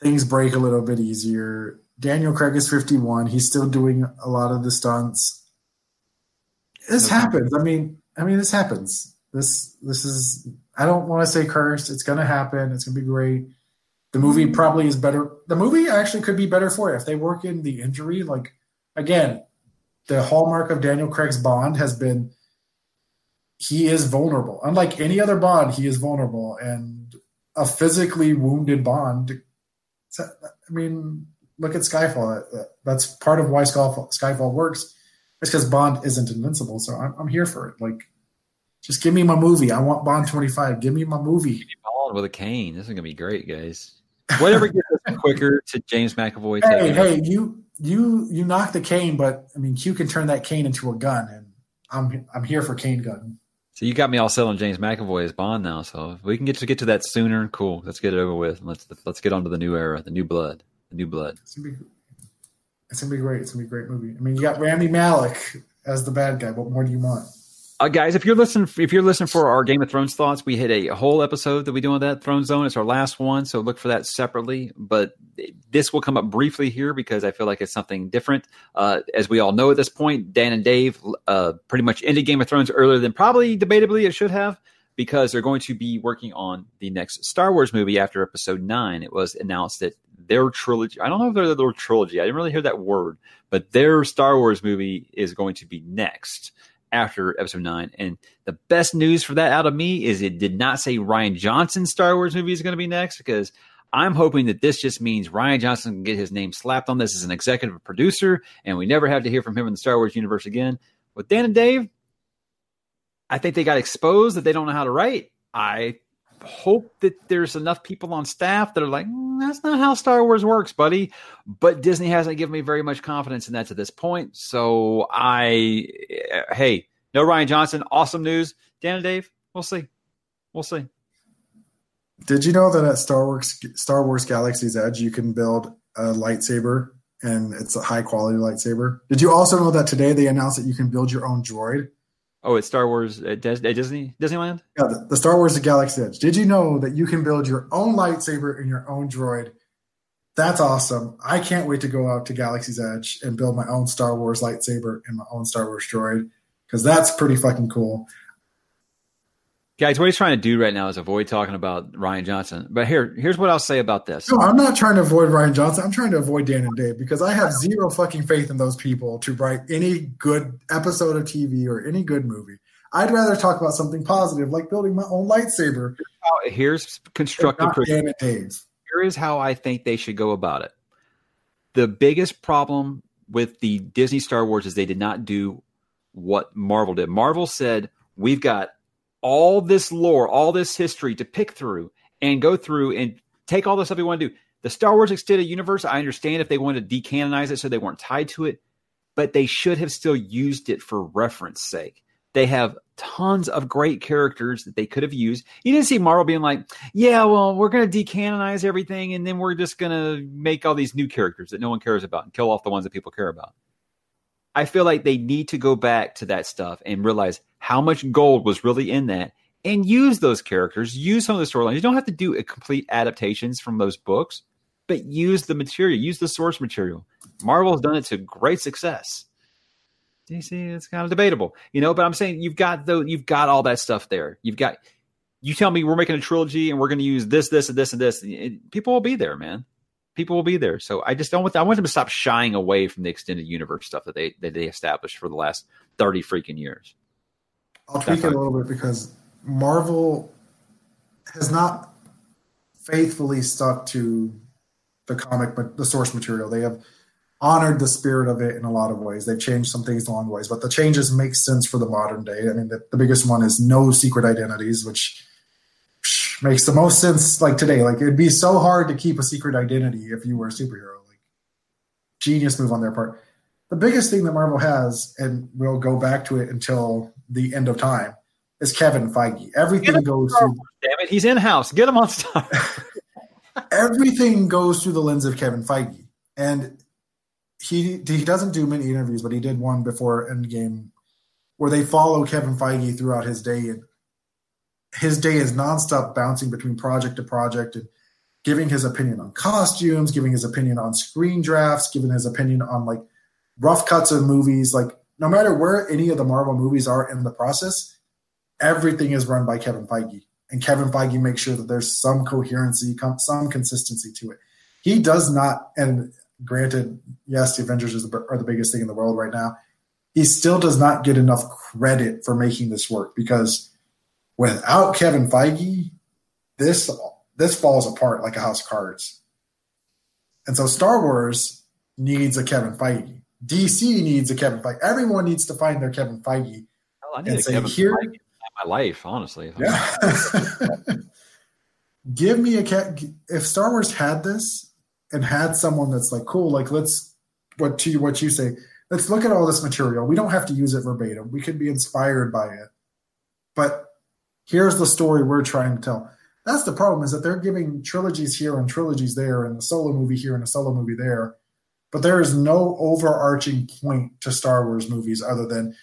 things break a little bit easier. Daniel Craig is 51. He's still doing a lot of the stunts. This no happens. I mean, I mean, this happens. This this is. I don't want to say cursed. It's going to happen. It's going to be great the movie mm-hmm. probably is better. The movie actually could be better for it if they work in the injury. Like again, the hallmark of Daniel Craig's Bond has been he is vulnerable. Unlike any other Bond, he is vulnerable, and a physically wounded Bond. I mean, look at Skyfall. That's part of why Skyfall, Skyfall works. It's because Bond isn't invincible. So I'm, I'm here for it. Like, just give me my movie. I want Bond 25. Give me my movie. Bond with a cane. This is gonna be great, guys. Whatever gets us quicker to James McAvoy. Hey, hey, you you you knock the cane, but I mean Q can turn that cane into a gun, and I'm I'm here for cane gun. So you got me all selling James McAvoy as Bond now. So if we can get to get to that sooner, cool. Let's get it over with. Let's let's get on to the new era, the new blood, the new blood. It's gonna be, it's gonna be great. It's gonna be a great movie. I mean, you got Rami Malek as the bad guy. What more do you want? Uh, guys, if you're listening, if you're listening for our Game of Thrones thoughts, we hit a whole episode that we do on that Throne Zone. It's our last one, so look for that separately. But this will come up briefly here because I feel like it's something different. Uh, as we all know at this point, Dan and Dave uh, pretty much ended Game of Thrones earlier than probably debatably it should have because they're going to be working on the next Star Wars movie after Episode Nine. It was announced that their trilogy. I don't know if they're their trilogy. I didn't really hear that word, but their Star Wars movie is going to be next after episode nine. And the best news for that out of me is it did not say Rian Johnson's Star Wars movie is going to be next because I'm hoping that this just means Rian Johnson can get his name slapped on this as an executive producer and we never have to hear from him in the Star Wars universe again. With Dan and Dave, I think they got exposed that they don't know how to write. I hope that there's enough people on staff that are like, mm, that's not how Star Wars works, buddy. But Disney hasn't given me very much confidence in that to this point. So I, hey, no Rian Johnson, awesome news. Dan and Dave, we'll see. We'll see. Did you know that at Star Wars Star Wars Galaxy's Edge you can build a lightsaber and it's a high quality lightsaber? Did you also know that today they announced that you can build your own droid? Oh, it's Star Wars at, at Disney Disneyland. Yeah, the, the Star Wars: The Galaxy Edge. Did you know that you can build your own lightsaber and your own droid? That's awesome. I can't wait to go out to Galaxy's Edge and build my own Star Wars lightsaber and my own Star Wars droid because that's pretty fucking cool. Guys, what he's trying to do right now is avoid talking about Rian Johnson. But here, here's what I'll say about this. No, I'm not trying to avoid Rian Johnson. I'm trying to avoid Dan and Dave because I have zero fucking faith in those people to write any good episode of TV or any good movie. I'd rather talk about something positive, like building my own lightsaber. Here's constructive criticism. Here is how I think they should go about it. The biggest problem with the Disney Star Wars is they did not do what Marvel did. Marvel said, "We've got all this lore, all this history to pick through and go through and take all the stuff you want to do. The Star Wars extended universe, I understand if they wanted to decanonize it so they weren't tied to it, but they should have still used it for reference sake. They have tons of great characters that they could have used. You didn't see Marvel being like, yeah, well, we're going to decanonize everything and then we're just going to make all these new characters that no one cares about and kill off the ones that people care about. I feel like they need to go back to that stuff and realize how much gold was really in that and use those characters, use some of the storylines. You don't have to do a complete adaptations from those books, but use the material, use the source material. Marvel's done it to great success. DC, it's kind of debatable, you know, but I'm saying you've got the you've got all that stuff there. You've got you tell me we're making a trilogy and we're going to use this, this, and this, and this. And people will be there, man people will be there. So I just don't want I want them to stop shying away from the extended universe stuff that they that they established for the last thirty freaking years. I'll tweak it a little bit because Marvel has not faithfully stuck to the comic, but the source material. They have honored the spirit of it in a lot of ways. They've changed some things along the ways, but the changes make sense for the modern day. I mean, the, the biggest one is no secret identities, which makes the most sense like today. Like it'd be so hard to keep a secret identity if you were a superhero. Like genius move on their part. The biggest thing that Marvel has, and we'll go back to it until the end of time, is Kevin Feige. Everything goes through. Damn it, he's in house. Get him on Star. everything goes through the lens of Kevin Feige, and he he doesn't do many interviews, but he did one before Endgame, where they follow Kevin Feige throughout his day and his day is nonstop bouncing between project to project and giving his opinion on costumes, giving his opinion on screen drafts, giving his opinion on like rough cuts of movies. Like no matter where any of the Marvel movies are in the process, everything is run by Kevin Feige. And Kevin Feige makes sure that there's some coherency, some consistency to it. He does not, and granted, yes, the Avengers are the biggest thing in the world right now. He still does not get enough credit for making this work because without Kevin Feige, this this falls apart like a house of cards. And so Star Wars needs a Kevin Feige. DC needs a Kevin Feige. Everyone needs to find their Kevin Feige. Hell, I need and a say, Kevin Here, Feige in my life, honestly. Yeah. Give me a cat. If Star Wars had this and had someone that's like cool, like let's what to what you say. Let's look at all this material. We don't have to use it verbatim. We could be inspired by it, but here's the story we're trying to tell. That's the problem is that they're giving trilogies here and trilogies there and a solo movie here and a solo movie there. But there is no overarching point to Star Wars movies other than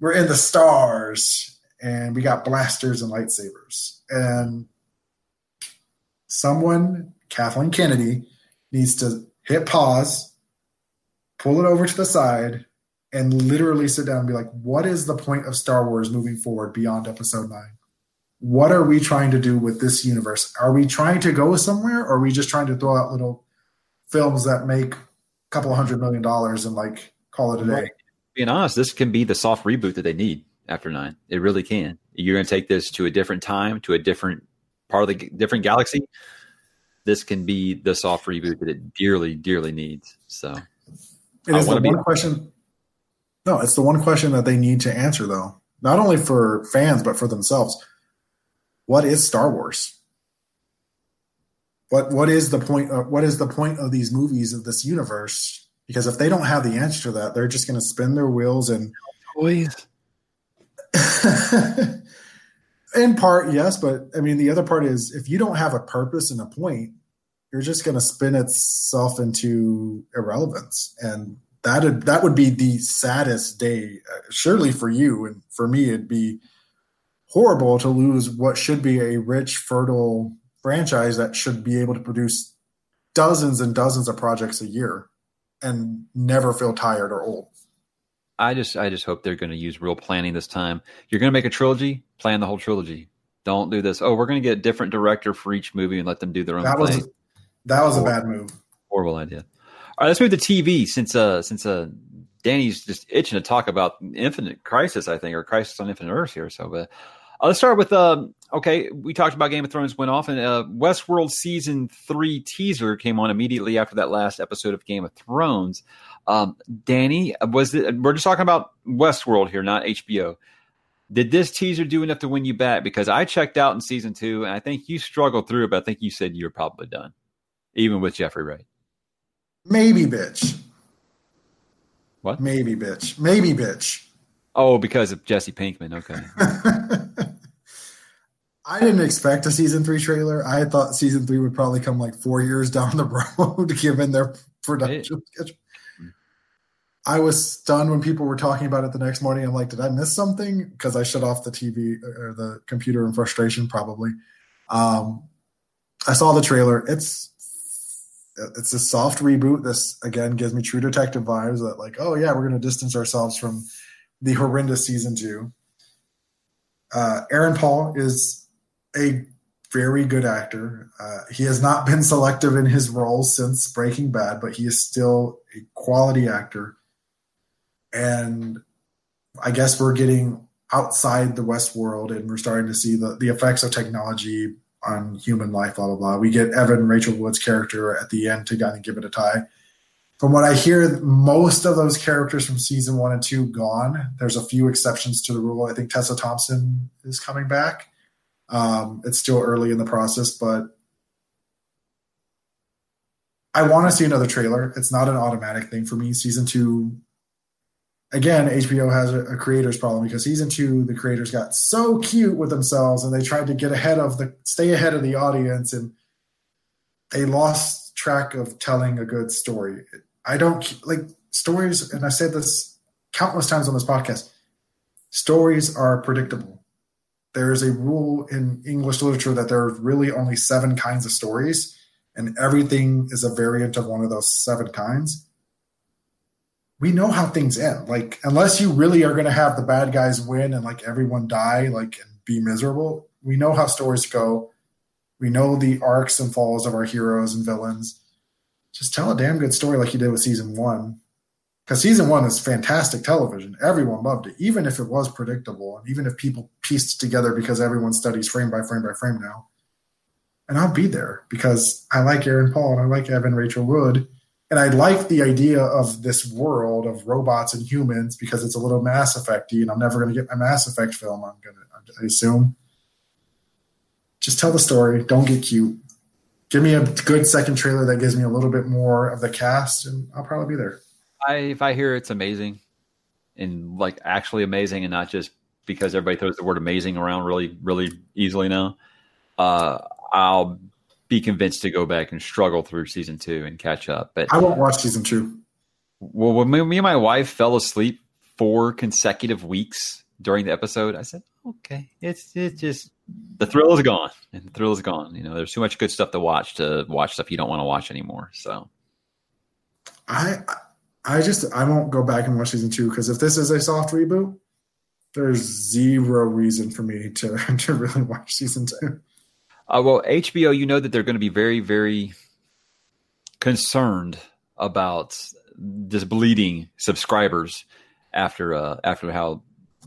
we're in the stars and we got blasters and lightsabers. And someone, Kathleen Kennedy, needs to hit pause, pull it over to the side, and literally sit down and be like, what is the point of Star Wars moving forward beyond episode nine? What are we trying to do with this universe? Are we trying to go somewhere or are we just trying to throw out little films that make a couple hundred million dollars and like call it a day? Being honest, this can be the soft reboot that they need after nine. It really can. You're going to take this to a different time, to a different part of the different galaxy. This can be the soft reboot that it dearly, dearly needs. So it is the one question no, it's the one question that they need to answer, though, not only for fans but for themselves. What is Star Wars? What what is the point? Of, what is the point of these movies of this universe? Because if they don't have the answer to that, they're just going to spin their wheels and toys. In part, yes, but I mean the other part is if you don't have a purpose and a point, you're just going to spin itself into irrelevance, and that that would be the saddest day, uh, surely for you and for me. It'd be horrible to lose what should be a rich, fertile franchise that should be able to produce dozens and dozens of projects a year and never feel tired or old. I just I just hope they're going to use real planning this time. You're going to make a trilogy, plan the whole trilogy. Don't do this. Oh, we're going to get a different director for each movie and let them do their own that thing. Was, that was horrible, a bad move. Horrible idea. All right, let's move to TV since uh since uh Danny's just itching to talk about Infinite Crisis, I think, or Crisis on Infinite Earths here. So, but uh, let's start with um. Okay, we talked about Game of Thrones went off, and uh, Westworld season three teaser came on immediately after that last episode of Game of Thrones. Um, Danny, was it? We're just talking about Westworld here, not HBO. Did this teaser do enough to win you back? Because I checked out in season two, and I think you struggled through it, but I think you said you were probably done, even with Jeffrey Wright. Maybe bitch. What? Maybe bitch. Maybe bitch. Oh, because of Jesse Pinkman. Okay. I didn't expect a season three trailer. I thought season three would probably come like four years down the road, given their production schedule. I was stunned when people were talking about it the next morning. I'm like, did I miss something? Because I shut off the TV or the computer in frustration, probably. Um, I saw the trailer. It's it's a soft reboot. This again gives me True Detective vibes. That like, oh yeah, we're going to distance ourselves from the horrendous season two. Uh, Aaron Paul is a very good actor. Uh, he has not been selective in his roles since Breaking Bad, but he is still a quality actor. And I guess we're getting outside the West world and we're starting to see the, the effects of technology on human life, blah blah blah. We get Evan Rachel Wood's character at the end to kind of give it a tie. From what I hear, most of those characters from season one and two gone. There's a few exceptions to the rule. I think Tessa Thompson is coming back. Um, it's still early in the process, but I want to see another trailer. It's not an automatic thing for me. Season two again, HBO has a, a, creators problem because season two, the creators got so cute with themselves and they tried to get ahead of the stay ahead of the audience and they lost track of telling a good story. I don't like stories, and I said this countless times on this podcast. Stories are predictable. There is a rule in English literature that there are really only seven kinds of stories, and everything is a variant of one of those seven kinds we know how things end. Like, unless you really are going to have the bad guys win and like everyone die, like, and be miserable, we know how stories go. We know the arcs and falls of our heroes and villains. Just tell a damn good story like you did with season one. Because season one is fantastic television. Everyone loved it, even if it was predictable, and even if people pieced together because everyone studies frame by frame by frame now. And I'll be there because I like Aaron Paul and I like Evan Rachel Wood and I like the idea of this world of robots and humans because it's a little Mass Effecty, and I'm never going to get my Mass Effect film. I'm going to, assume. Just tell the story. Don't get cute. Give me a good second trailer that gives me a little bit more of the cast, and I'll probably be there. I, if I hear it's amazing, and like actually amazing, and not just because everybody throws the word amazing around really, really easily now, uh, I'll be convinced to go back and struggle through season two and catch up. But I won't watch season two. Well, when me, me and my wife fell asleep four consecutive weeks during the episode, I said, okay, it's it's just the thrill is gone, and the thrill is gone. You know, there's too much good stuff to watch to watch stuff you don't want to watch anymore. So, I I just I won't go back and watch season two because if this is a soft reboot, there's zero reason for me to to really watch season two. Uh, well, HBO, you know that they're going to be very, very concerned about this bleeding subscribers after uh, after how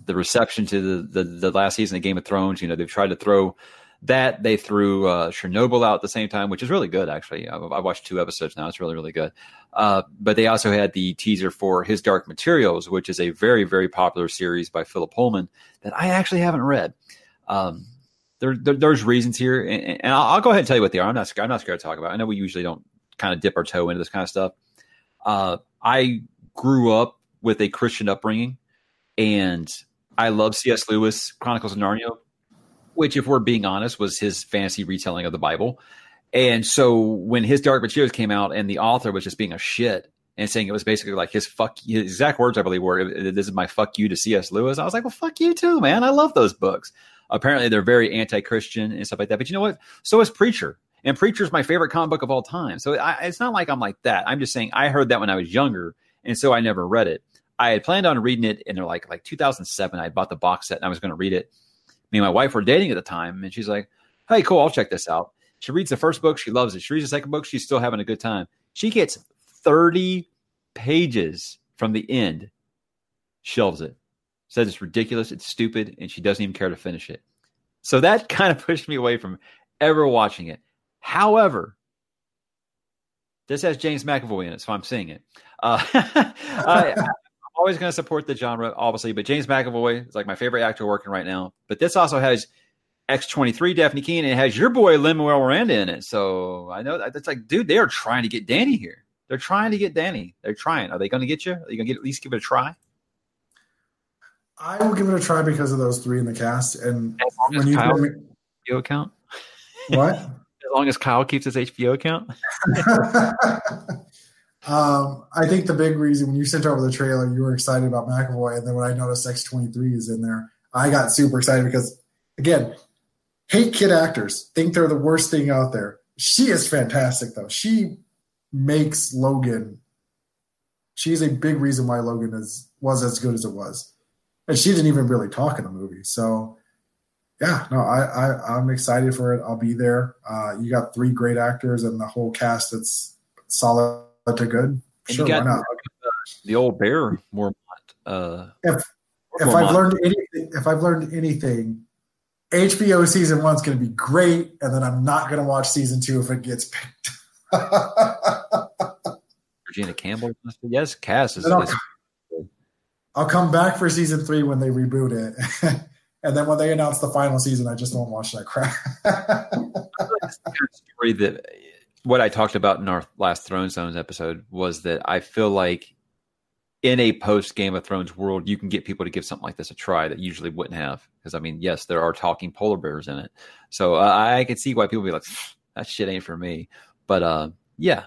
the reception to the, the, the last season of Game of Thrones. You know, they've tried to throw that. They threw uh, Chernobyl out at the same time, which is really good. Actually, I've, I've watched two episodes now. It's really really good. Uh, but they also had the teaser for His Dark Materials, which is a very very popular series by Philip Pullman that I actually haven't read. Um, there, there, there's reasons here, and, and I'll, I'll, go ahead and tell you what they are. I'm not I'm not scared to talk about. It. I know we usually don't kind of dip our toe into this kind of stuff. Uh, I grew up with a Christian upbringing, and I love C.S. Lewis, Chronicles of Narnia, which, if we're being honest, was his fantasy retelling of the Bible. And so when his Dark Materials came out, and the author was just being a shit and saying it was basically like his fuck, his exact words, I believe, were "This is my fuck you to C.S. Lewis." I was like, "Well, fuck you too, man. I love those books." Apparently, they're very anti-Christian and stuff like that. But you know what? So is Preacher. And Preacher's my favorite comic book of all time. So I, it's not like I'm like that. I'm just saying I heard that when I was younger, and so I never read it. I had planned on reading it in like like 2007. I bought the box set and I was going to read it. Me and my wife were dating at the time, and she's like, "Hey, cool, I'll check this out." She reads the first book, she loves it. She reads the second book, she's still having a good time. She gets 30 pages from the end, shelves it, says it's ridiculous, it's stupid, and she doesn't even care to finish it. So that kind of pushed me away from ever watching it. However, this has James McAvoy in it, so I'm seeing it. Uh, I, am always going to support the genre, obviously, but James McAvoy is like my favorite actor working right now. But this also has X23 Dafne Keen and it has your boy Lin-Manuel Miranda in it. So I know that's like, dude, they are trying to get Danny here. They're trying to get Danny. They're trying. Are they going to get you? Are you going to at least give it a try? I will give it a try because of those three in the cast. And when you Kyle, me, HBO account, what? as long as Kyle keeps his HBO account. um, I think the big reason when you sent over the trailer, you were excited about McAvoy, and then when I noticed X23 is in there, I got super excited because, again, hate kid actors, think they're the worst thing out there. She is fantastic though. She makes Logan. She's a big reason why Logan is was as good as it was and she didn't even really talk in the movie. So, yeah, no, I, I I'm excited for it. I'll be there. Uh, you got three great actors and the whole cast that's solid to good. Sure, why not? The old bear Mormont. Uh, if if I've learned anything, if I've learned anything, HBO season one's going to be great, and then I'm not going to watch season two if it gets picked. Regina Campbell. Yes, Cass is, is I'll come back for season three when they reboot it. and then when they announce the final season, I just won't watch that crap. story that what I talked about in our last Throne Zones episode was that I feel like in a post Game of Thrones world, you can get people to give something like this a try that usually wouldn't have. Because I mean, yes, there are talking polar bears in it, so uh, I can see why people be like, "That shit ain't for me." But uh, yeah,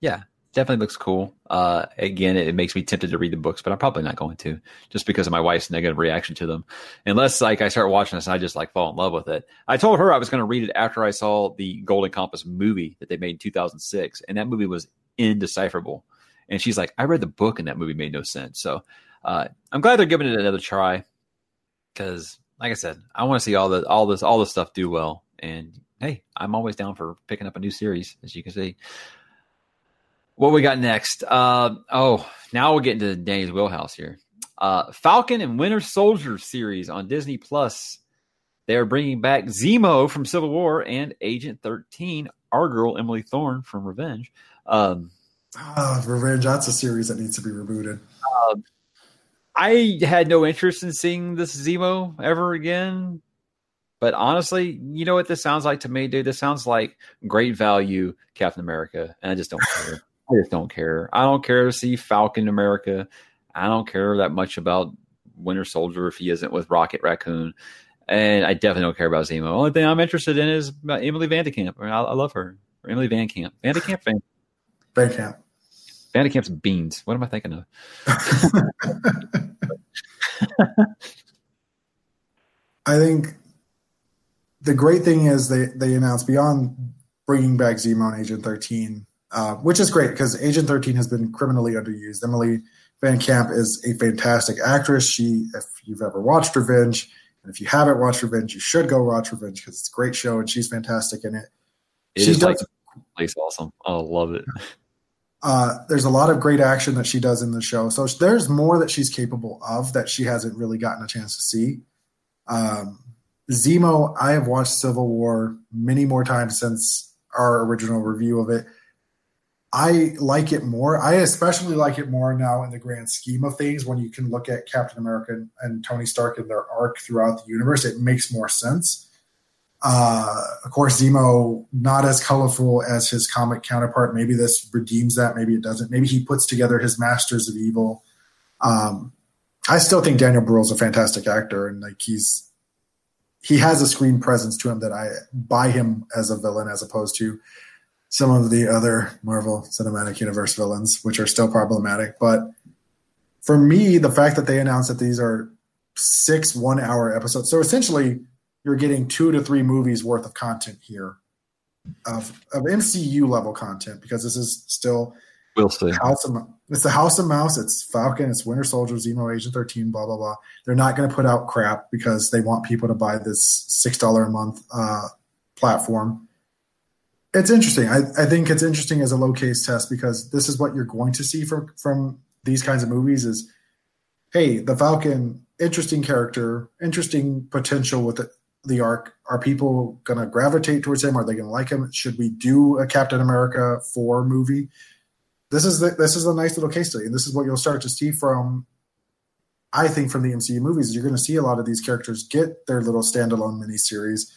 yeah, definitely looks cool. Uh, again, it, it, makes me tempted to read the books, but I'm probably not going to just because of my wife's negative reaction to them. Unless like I start watching this and I just like fall in love with it. I told her I was going to read it after I saw the Golden Compass movie that they made in 2006, and that movie was indecipherable. And she's like, I read the book and that movie made no sense. So uh, I'm glad they're giving it another try because, like I said, I want to see all the all this all the stuff do well. And hey, I'm always down for picking up a new series, as you can see. What we got next? Uh, oh, now we're getting to Danny's wheelhouse here. Uh, Falcon and Winter Soldier series on Disney Plus. They are bringing back Zemo from Civil War and Agent 13, our girl Emily Thorne from Revenge. Um, uh, Revenge, that's a series that needs to be rebooted. Uh, I had no interest in seeing this Zemo ever again. But honestly, you know what this sounds like to me, dude? This sounds like great value Captain America, and I just don't care. I just don't care. I don't care to see Falcon America. I don't care that much about Winter Soldier if he isn't with Rocket Raccoon. And I definitely don't care about Zemo. The only thing I'm interested in is Emily Vandekamp. I, I love her. Or Emily Van Camp. Vandekamp? Van. Van Camp. Vanderkamp's beans. What am I thinking of? I think the great thing is they they announced beyond bringing back Zemo and Agent 13, uh, which is great because Agent 13 has been criminally underused. Emily Van Camp is a fantastic actress. She, if you've ever watched Revenge, and if you haven't watched Revenge, you should go watch Revenge because it's a great show and she's fantastic in it. It she is does, like awesome. I love it. uh, there's a lot of great action that she does in the show. So there's more that she's capable of that she hasn't really gotten a chance to see. Um, Zemo, I have watched Civil War many more times since our original review of it. I like it more. I especially like it more now in the grand scheme of things when you can look at Captain America and Tony Stark and their arc throughout the universe. It makes more sense. Uh, of course, Zemo not as colorful as his comic counterpart. Maybe this redeems that. Maybe it doesn't. Maybe he puts together his Masters of Evil. Um, I still think Daniel Bruhl's a fantastic actor, and like he's he has a screen presence to him that I buy him as a villain as opposed to some of the other Marvel Cinematic Universe villains, which are still problematic. But for me, the fact that they announced that these are six one hour episodes, so essentially you're getting two to three movies worth of content here of, of MCU level content because this is still we'll see. House of, it's the House of Mouse, it's Falcon, it's Winter Soldier, Zemo, Agent 13, blah, blah, blah. They're not going to put out crap because they want people to buy this $6 a month uh, platform. It's interesting. I, I think it's interesting as a low case test because this is what you're going to see from, from these kinds of movies is, hey, the Falcon, interesting character, interesting potential with it the arc are people going to gravitate towards him? Are they going to like him? Should we do a captain america 4 movie? This is the, this is a nice little case study and this is what you'll start to see from i think from the mcu movies you're going to see a lot of these characters get their little standalone miniseries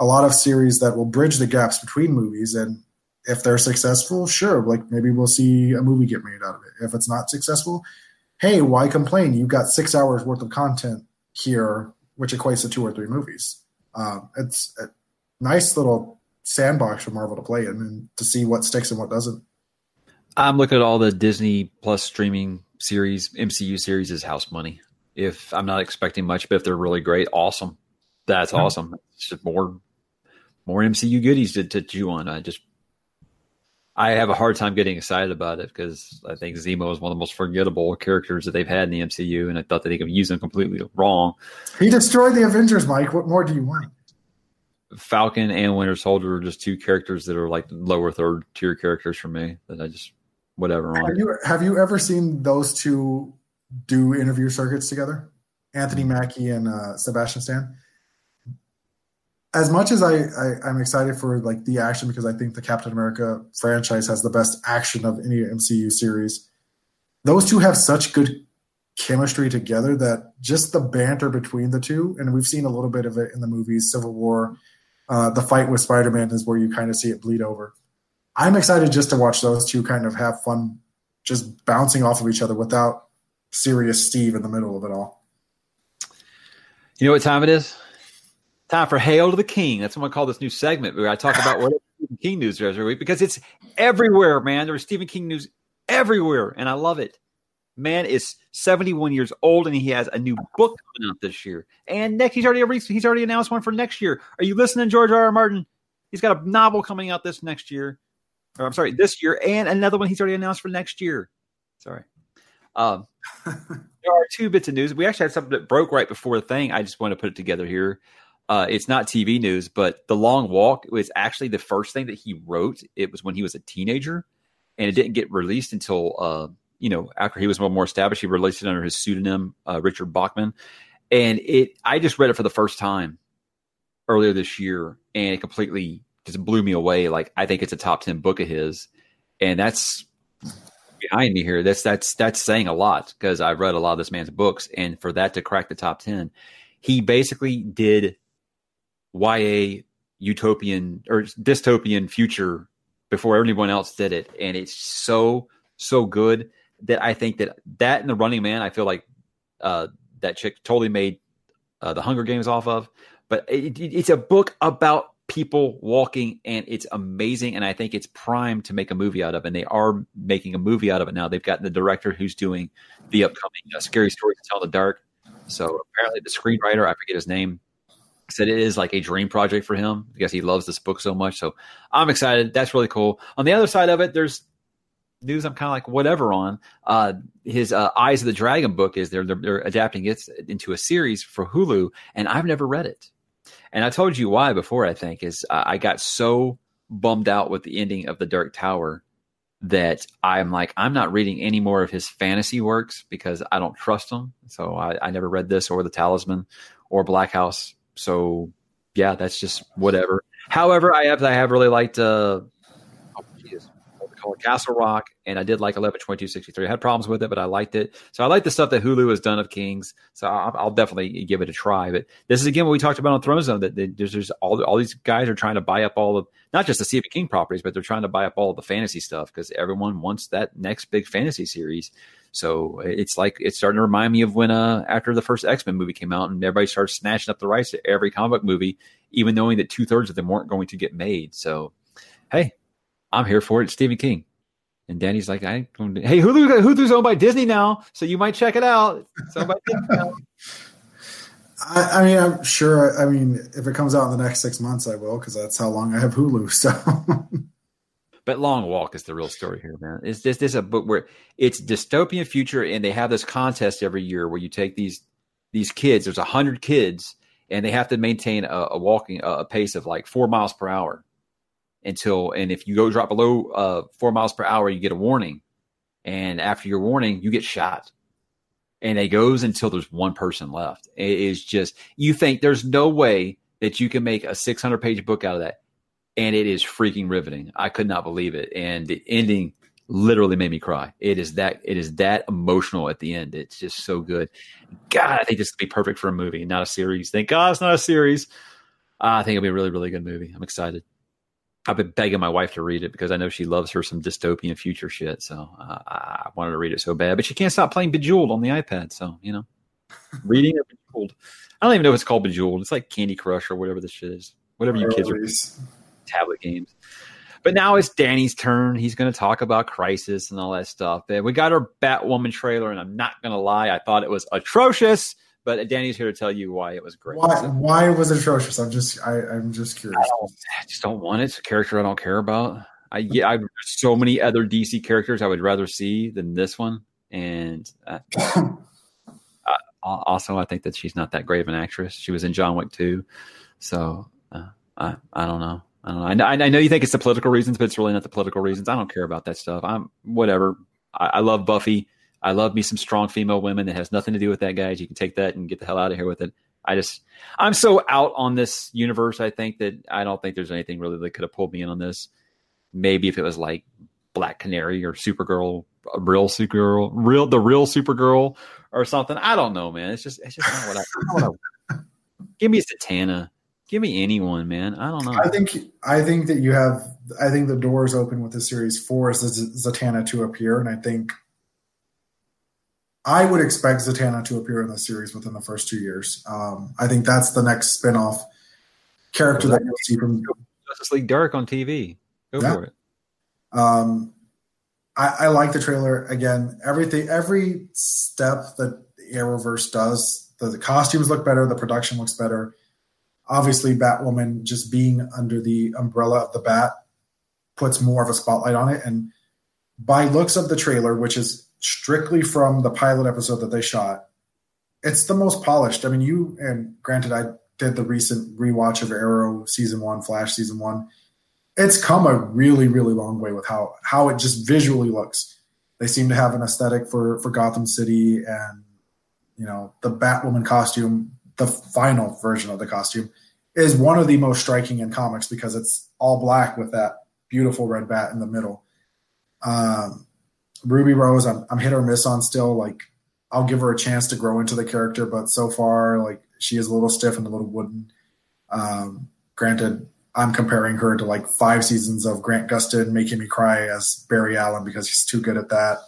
a lot of series that will bridge the gaps between movies and if they're successful sure like maybe we'll see a movie get made out of it if it's not successful hey why complain you've got six hours worth of content here which equates to two or three movies. Um, it's a nice little sandbox for Marvel to play in and to see what sticks and what doesn't. I'm looking at all the Disney Plus streaming series, MCU series is house money. If I'm not expecting much, but if they're really great, awesome. That's yeah. awesome. It's just more more MCU goodies to, to chew on. I just I have a hard time getting excited about it because I think Zemo is one of the most forgettable characters that they've had in the MCU, and I thought that they could use him completely wrong. He destroyed the Avengers, Mike. What more do you want? Falcon and Winter Soldier are just two characters that are like lower third tier characters for me that I just whatever. Have you have you ever seen those two do interview circuits together? Anthony Mackie and uh, Sebastian Stan as much as I, I am excited for like the action because I think the Captain America franchise has the best action of any MCU series. Those two have such good chemistry together that just the banter between the two, and we've seen a little bit of it in the movies Civil War. Uh, the fight with Spider Man is where you kind of see it bleed over. I'm excited just to watch those two kind of have fun, just bouncing off of each other without serious Steve in the middle of it all. You know what time it is? Time for Hail to the King. That's what to call this new segment where I talk about what Stephen King news every week because it's everywhere, man. There's Stephen King news everywhere, and I love it. Man is 71 years old, and he has a new book coming out this year. And next, he's already he's already announced one for next year. Are you listening, George R. R. Martin? He's got a novel coming out this next year. Or, I'm sorry, this year, and another one he's already announced for next year. Sorry. Um, there are two bits of news. We actually had something that broke right before the thing. I just want to put it together here. Uh, it's not TV news, but The Long Walk was actually the first thing that he wrote. It was when he was a teenager, and it didn't get released until uh, you know after he was more established. He released it under his pseudonym uh, Richard Bachman, and it. I just read it for the first time earlier this year, and it completely just blew me away. Like I think it's a top ten book of his, and that's behind me here. That's that's that's saying a lot because I've read a lot of this man's books, and for that to crack the top ten, he basically did YA utopian or dystopian future before anyone else did it, and it's so so good that I think that that and the Running Man, I feel like uh, that chick totally made uh, the Hunger Games off of. But it, it, it's a book about people walking, and it's amazing. And I think it's primed to make a movie out of. And they are making a movie out of it now. They've got the director who's doing the upcoming uh, Scary Stories to Tell in the Dark. So apparently, the screenwriter, I forget his name, said it is like a dream project for him because he loves this book so much. So I'm excited. That's really cool. On the other side of it, there's news I'm kind of like whatever on. Uh, his uh, Eyes of the Dragon book is they're, they're, they're adapting it into a series for Hulu, and I've never read it. And I told you why before. I think is I got so bummed out with the ending of the Dark Tower that I'm like I'm not reading any more of his fantasy works because I don't trust him. So I, I never read this or the Talisman or Black House. So yeah, that's just whatever. However, I have I have really liked uh, called Castle Rock, and I did like 112263. I had problems with it, but I liked it. So I like the stuff that Hulu has done of Kings. So I'll, I'll definitely give it a try. But this is again what we talked about on Throne Zone that, there's, there's all all these guys are trying to buy up all of not just the Stephen King properties, but they're trying to buy up all the fantasy stuff because everyone wants that next big fantasy series. So it's like it's starting to remind me of when uh after the first X Men movie came out and everybody started snatching up the rights to every comic book movie, even knowing that two thirds of them weren't going to get made. So hey, I'm here for it. Stephen King. And Danny's like, I hey, Hulu, Hulu's owned by Disney now, so you might check it out. I, I, mean, I'm sure. I mean, if it comes out in the next six months, I will because that's how long I have Hulu. So, but Long Walk is the real story here, man. It's this this a book where it's dystopian future, and they have this contest every year where you take these these kids. There's a hundred kids, and they have to maintain a, a walking a, a pace of like four miles per hour until and if you go drop below uh, four miles per hour, you get a warning, and after your warning, you get shot. And it goes until there's one person left. It is just you think there's no way that you can make a 600 page book out of that, and it is freaking riveting. I could not believe it, and the ending literally made me cry. It is that it is that emotional at the end. It's just so good. God, I think this would be perfect for a movie, not a series. Thank God it's not a series. Uh, I think it'll be a really, really good movie. I'm excited. I've been begging my wife to read it because I know she loves her some dystopian future shit. So uh, I wanted to read it so bad, but she can't stop playing Bejeweled on the iPad. So you know, reading Bejeweled. I don't even know if it's called Bejeweled. It's like Candy Crush or whatever this shit is. Whatever you kids are tablet games. But now it's Danny's turn. He's going to talk about Crisis and all that stuff. And we got our Batwoman trailer, and I'm not going to lie, I thought it was atrocious. But Danny's here to tell you why it was great. Why, why it was it atrocious? I'm just I, am just curious. I, I, just don't want it. It's a character I don't care about. I yeah, I so many other DC characters I would rather see than this one, and uh, also I think that she's not that great of an actress. She was in John Wick too, so uh, I I don't know. Uh, I don't know. I, I know you think it's the political reasons, but it's really not the political reasons. I don't care about that stuff. I'm whatever. I, I love Buffy. I love me some strong female women that has nothing to do with that, guys. You can take that and get the hell out of here with it. I just, I'm so out on this universe. I think that I don't think there's anything really that could have pulled me in on this. Maybe if it was like Black Canary or Supergirl, real Supergirl, real the real Supergirl or something. I don't know, man. It's just, it's just not what I. Not what I give me Zatanna. Give me anyone, man. I don't know. I think I think that you have. I think the doors open with the series for is Zatanna to appear, and I think I would expect Zatanna to appear in the series within the first two years. Um, I think that's the next spinoff character that you'll see from Justice League Dark on TV. Go yeah. for it. Um, I, I, like the trailer. Again, everything, every step that Arrowverse does, the, the costumes look better, the production looks better. Obviously, Batwoman just being under the umbrella of the Bat puts more of a spotlight on it. And by looks of the trailer, which is strictly from the pilot episode that they shot. It's the most polished. I mean, you and granted, I did the recent rewatch of Arrow season one, Flash season one. It's come a really, really long way with how how it just visually looks. They seem to have an aesthetic for for Gotham City, and you know the Batwoman costume, the final version of the costume, is one of the most striking in comics because it's all black with that beautiful red bat in the middle. Um, Ruby Rose, I'm, I'm hit or miss on still. Like, I'll give her a chance to grow into the character, but so far, like, she is a little stiff and a little wooden. Um, granted, I'm comparing her to like five seasons of Grant Gustin making me cry as Barry Allen because he's too good at that.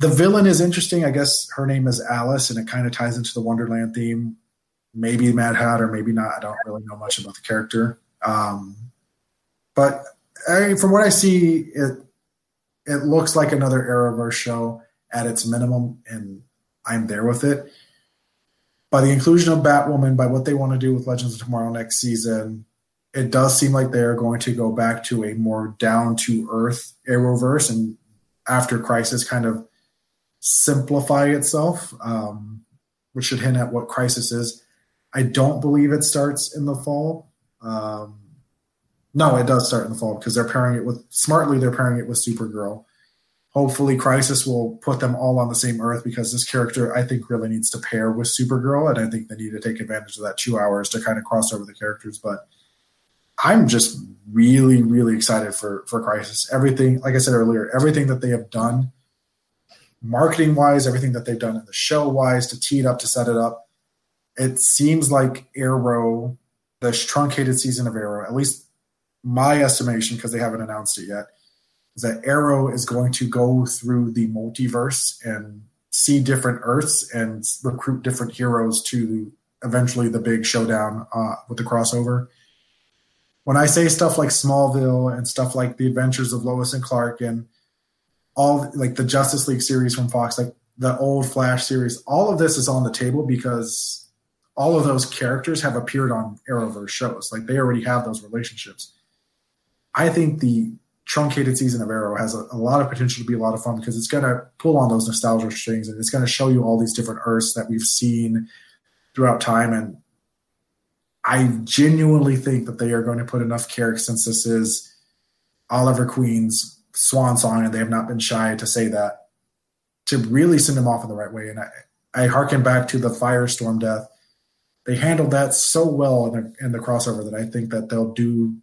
The villain is interesting. I guess her name is Alice, and it kind of ties into the Wonderland theme. Maybe Mad Hatter, maybe not. I don't really know much about the character. Um, but I, from what I see, it it looks like another Arrowverse show at its minimum, and I'm there with it. By the inclusion of Batwoman, by what they want to do with Legends of Tomorrow next season, it does seem like they are going to go back to a more down to earth Arrowverse, and after Crisis, kind of simplify itself, um, which should hint at what Crisis is. I don't believe it starts in the fall. Um, no, it does start in the fall because they're pairing it with smartly. They're pairing it with Supergirl. Hopefully, Crisis will put them all on the same Earth because this character, I think, really needs to pair with Supergirl, and I think they need to take advantage of that two hours to kind of cross over the characters. But I'm just really, really excited for for Crisis. Everything, like I said earlier, everything that they have done, marketing wise, everything that they've done in the show wise to tee it up to set it up. It seems like Arrow, the truncated season of Arrow, at least my estimation, because they haven't announced it yet, is that Arrow is going to go through the multiverse and see different Earths and recruit different heroes to eventually the big showdown uh, with the crossover. When I say stuff like Smallville and stuff like the Adventures of Lois and Clark and all like the Justice League series from Fox, like the old Flash series, all of this is on the table because all of those characters have appeared on Arrowverse shows. Like they already have those relationships. I think the truncated season of Arrow has a, a lot of potential to be a lot of fun because it's going to pull on those nostalgia strings and it's going to show you all these different Earths that we've seen throughout time. And I genuinely think that they are going to put enough characters since this is Oliver Queen's swan song and they have not been shy to say that to really send him off in the right way. And I, I harken back to the Firestorm death. They handled that so well in the, in the crossover that I think that they'll do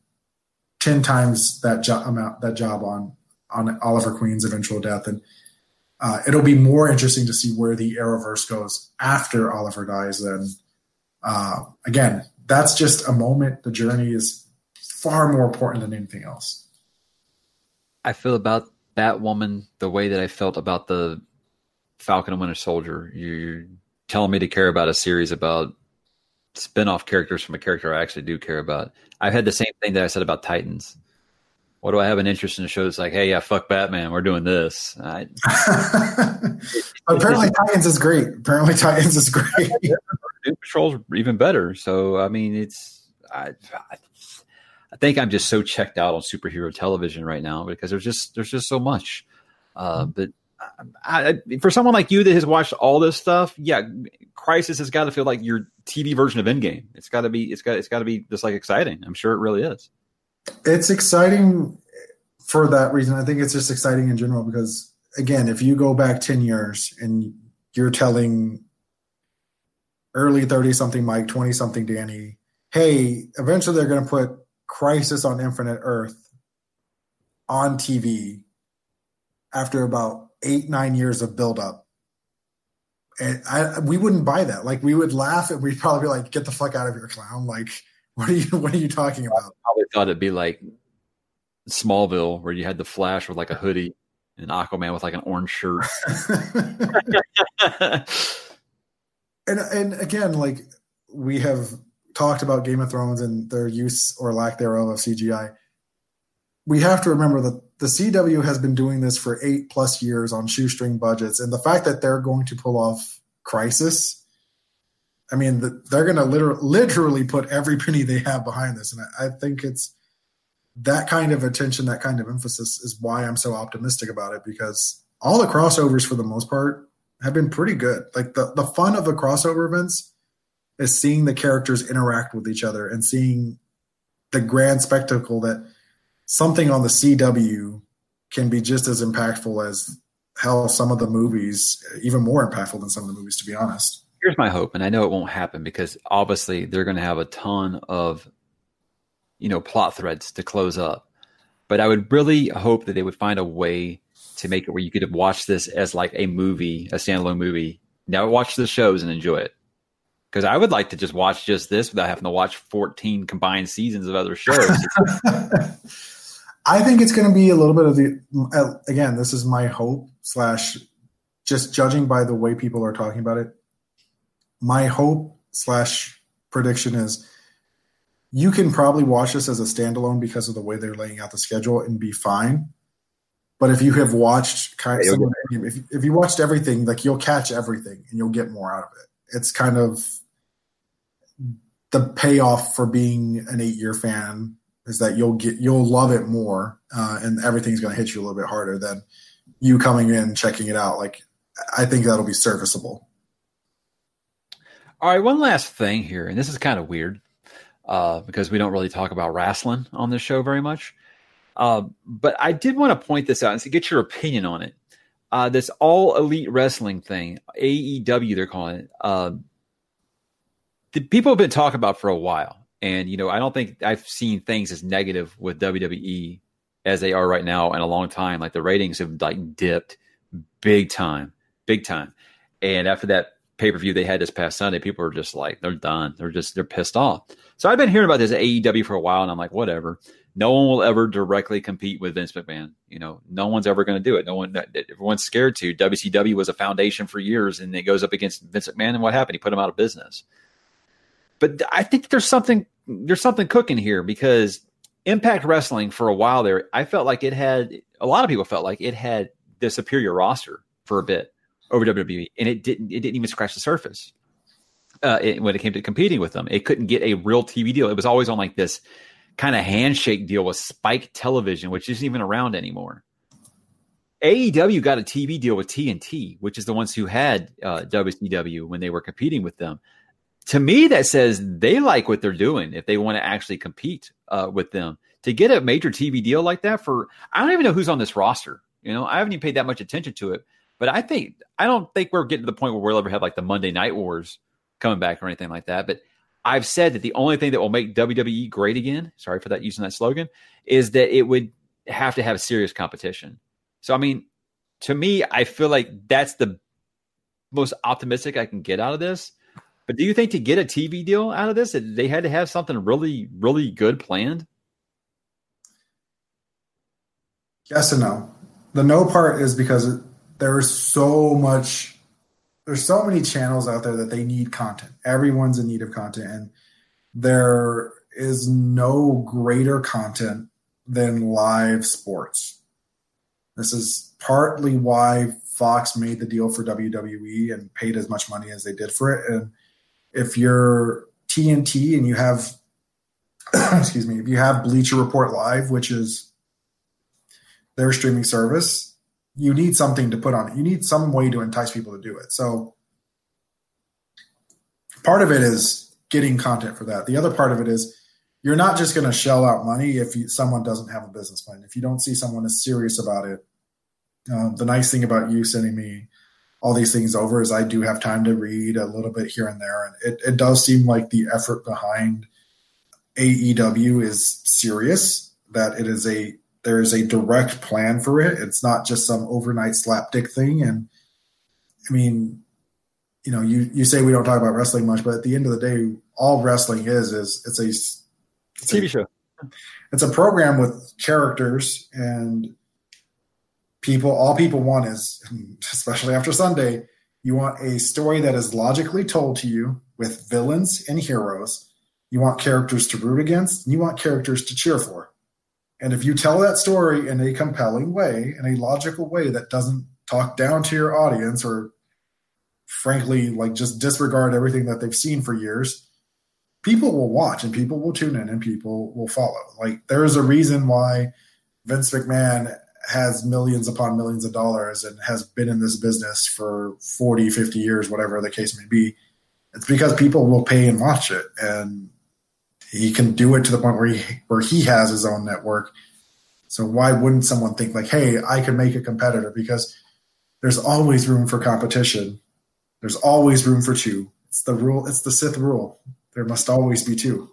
ten times that job amount that job on on Oliver Queen's eventual death, and uh, it'll be more interesting to see where the Arrowverse goes after Oliver dies. Then uh, again, that's just a moment. The journey is far more important than anything else. I feel about Batwoman the way that I felt about the Falcon and Winter Soldier. You're telling me to care about a series about spin-off characters from a character I actually do care about. I've had the same thing that I said about Titans. What do I have an interest in a show that's like, hey, yeah, fuck Batman, we're doing this. I, Apparently, Titans is great. Apparently, Titans is great. Doom Patrol's even better. So, I mean, it's I, I, I think I'm just so checked out on superhero television right now because there's just there's just so much. Uh, mm-hmm. but I, for someone like you that has watched all this stuff, yeah, Crisis has got to feel like your TV version of Endgame. It's got to be, it's got, it's got to be just like exciting. I'm sure it really is. It's exciting for that reason. I think it's just exciting in general because, again, if you go back ten years and you're telling early thirty something Mike, twenty something Danny, hey, eventually they're going to put Crisis on Infinite Earth on TV after about eight nine years of buildup. And I, we wouldn't buy that. Like we would laugh and we'd probably be like, "Get the fuck out of here, clown!" Like, what are you? What are you talking about? I probably thought it'd be like Smallville, where you had the Flash with like a hoodie and Aquaman with like an orange shirt. and and again, like we have talked about Game of Thrones and their use or lack thereof of CGI. We have to remember that the CW has been doing this for eight plus years on shoestring budgets, and the fact that they're going to pull off Crisis, I mean, they're going to literally, literally put every penny they have behind this, and I, think it's that kind of attention, that kind of emphasis is why I'm so optimistic about it because all the crossovers for the most part have been pretty good. Like the the fun of the crossover events is seeing the characters interact with each other and seeing the grand spectacle that something on the CW can be just as impactful as hell some of the movies, even more impactful than some of the movies, to be honest. Here's my hope, and I know it won't happen because obviously they're going to have a ton of, you know, plot threads to close up. But I would really hope that they would find a way to make it where you could watch this as like a movie, a standalone movie. Now watch the shows and enjoy it. Because I would like to just watch just this without having to watch 14 combined seasons of other shows. I think it's going to be a little bit of the uh, again. This is my hope slash just judging by the way people are talking about it. My hope slash prediction is you can probably watch this as a standalone because of the way they're laying out the schedule and be fine. But if you have watched kind of, if, if you watched everything, like you'll catch everything and you'll get more out of it. It's kind of the payoff for being an eight year fan is that you'll get you'll love it more uh, and everything's going to hit you a little bit harder than you coming in checking it out. Like I think that'll be serviceable. All right, one last thing here, and this is kind of weird uh, because we don't really talk about wrestling on this show very much. Uh, but I did want to point this out and get your opinion on it. Uh, this all elite wrestling thing, AEW, they're calling it. Uh, the people have been talking about for a while, and you know, I don't think I've seen things as negative with WWE as they are right now in a long time. Like the ratings have like dipped big time, big time. And after that pay per view they had this past Sunday, people are just like they're done. They're just they're pissed off. So I've been hearing about this AEW for a while, and I'm like, whatever no one will ever directly compete with Vince McMahon. You know, no one's ever going to do it. No one, everyone's scared to. WCW was a foundation for years, and it goes up against Vince McMahon, and what happened? He put him out of business. But I think there's something there's something cooking here because Impact Wrestling for a while there, I felt like it had a lot of people felt like it had the superior roster for a bit over WWE, and it didn't it didn't even scratch the surface. Uh, it, when it came to competing with them, it couldn't get a real TV deal. It was always on like this kind of handshake deal with Spike Television, which isn't even around anymore. AEW got a TV deal with TNT, which is the ones who had uh, WCW when they were competing with them. To me, that says they like what they're doing if they want to actually compete uh, with them. To get a major TV deal like that for, I don't even know who's on this roster. You know, I haven't even paid that much attention to it. But I think I don't think we're getting to the point where we'll ever have like the Monday Night Wars coming back or anything like that. But I've said that the only thing that will make WWE great again, sorry for that using that slogan, is that it would have to have serious competition. So I mean, to me, I feel like that's the most optimistic I can get out of this. But do you think to get a TV deal out of this, they had to have something really, really good planned? Yes and no. The no part is because there is so much there's so many channels out there that they need content. Everyone's in need of content, and there is no greater content than live sports. This is partly why Fox made the deal for WWE and paid as much money as they did for it. And if you're TNT and you have, excuse me, if you have Bleacher Report Live, which is their streaming service, you need something to put on it. You need some way to entice people to do it. So part of it is getting content for that. The other part of it is you're not just going to shell out money if you, someone doesn't have a business plan. If you don't see someone is serious about it, um, the nice thing about you sending me all these things over is I do have time to read a little bit here and there, and it, it does seem like the effort behind AEW is serious. That it is a there is a direct plan for it. It's not just some overnight slapdick thing. And I mean, you know, you, you say we don't talk about wrestling much, but at the end of the day, all wrestling is is it's a it's TV a, show. It's a program with characters and people. All people want is, especially after Sunday, you want a story that is logically told to you with villains and heroes. You want characters to root against, and you want characters to cheer for. And if you tell that story in a compelling way, in a logical way that doesn't talk down to your audience or frankly like just disregard everything that they've seen for years, people will watch and people will tune in and people will follow. Like there's a reason why Vince McMahon has millions upon millions of dollars and has been in this business for 40, 50 years, whatever the case may be. It's because people will pay and watch it. And he can do it to the point where he where he has his own network. So why wouldn't someone think like, hey, I can make a competitor? Because there's always room for competition. There's always room for two. It's the rule. It's the Sith rule. There must always be two.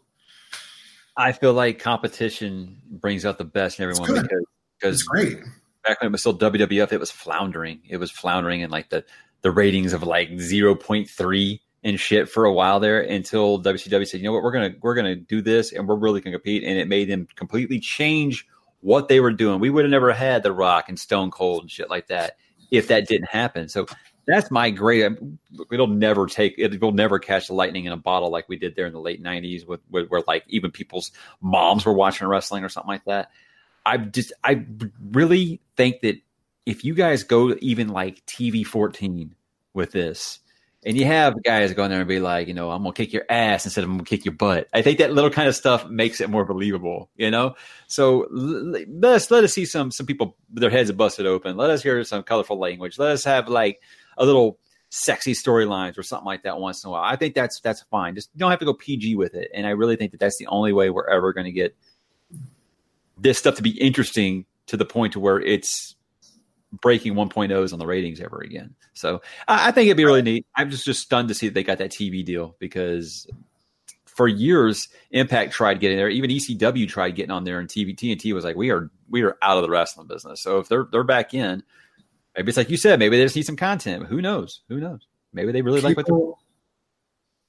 I feel like competition brings out the best in everyone because because it's great. Back when it was still WWF, it was floundering. It was floundering, and like the the ratings of like zero point three and shit for a while there until WCW said, you know what, we're gonna we're gonna do this and we're really gonna compete, and it made them completely change what they were doing. We would have never had The Rock and Stone Cold and shit like that if that didn't happen. So that's my great. Um, it'll never take. It will never catch the lightning in a bottle like we did there in the late '90s, with, with where like even people's moms were watching wrestling or something like that. I just, I really think that if you guys go even like TV 14 with this, and you have guys going there and be like, you know, I'm gonna kick your ass instead of I'm gonna kick your butt. I think that little kind of stuff makes it more believable, you know. So let us let us see some some people their heads are busted open. Let us hear some colorful language. Let us have like a little sexy storylines or something like that once in a while. I think that's that's fine. Just don't have to go PG with it. And I really think that that's the only way we're ever going to get this stuff to be interesting to the point to where it's breaking 1.0s on the ratings ever again. So I, I think it'd be really neat. I'm just just stunned to see that they got that TV deal because for years Impact tried getting there. Even ECW tried getting on there, and TV TNT was like, "We are we are out of the wrestling business." So if they're they're back in, maybe it's like you said, maybe they just need some content. Who knows? Who knows? Maybe they really people, like what they're.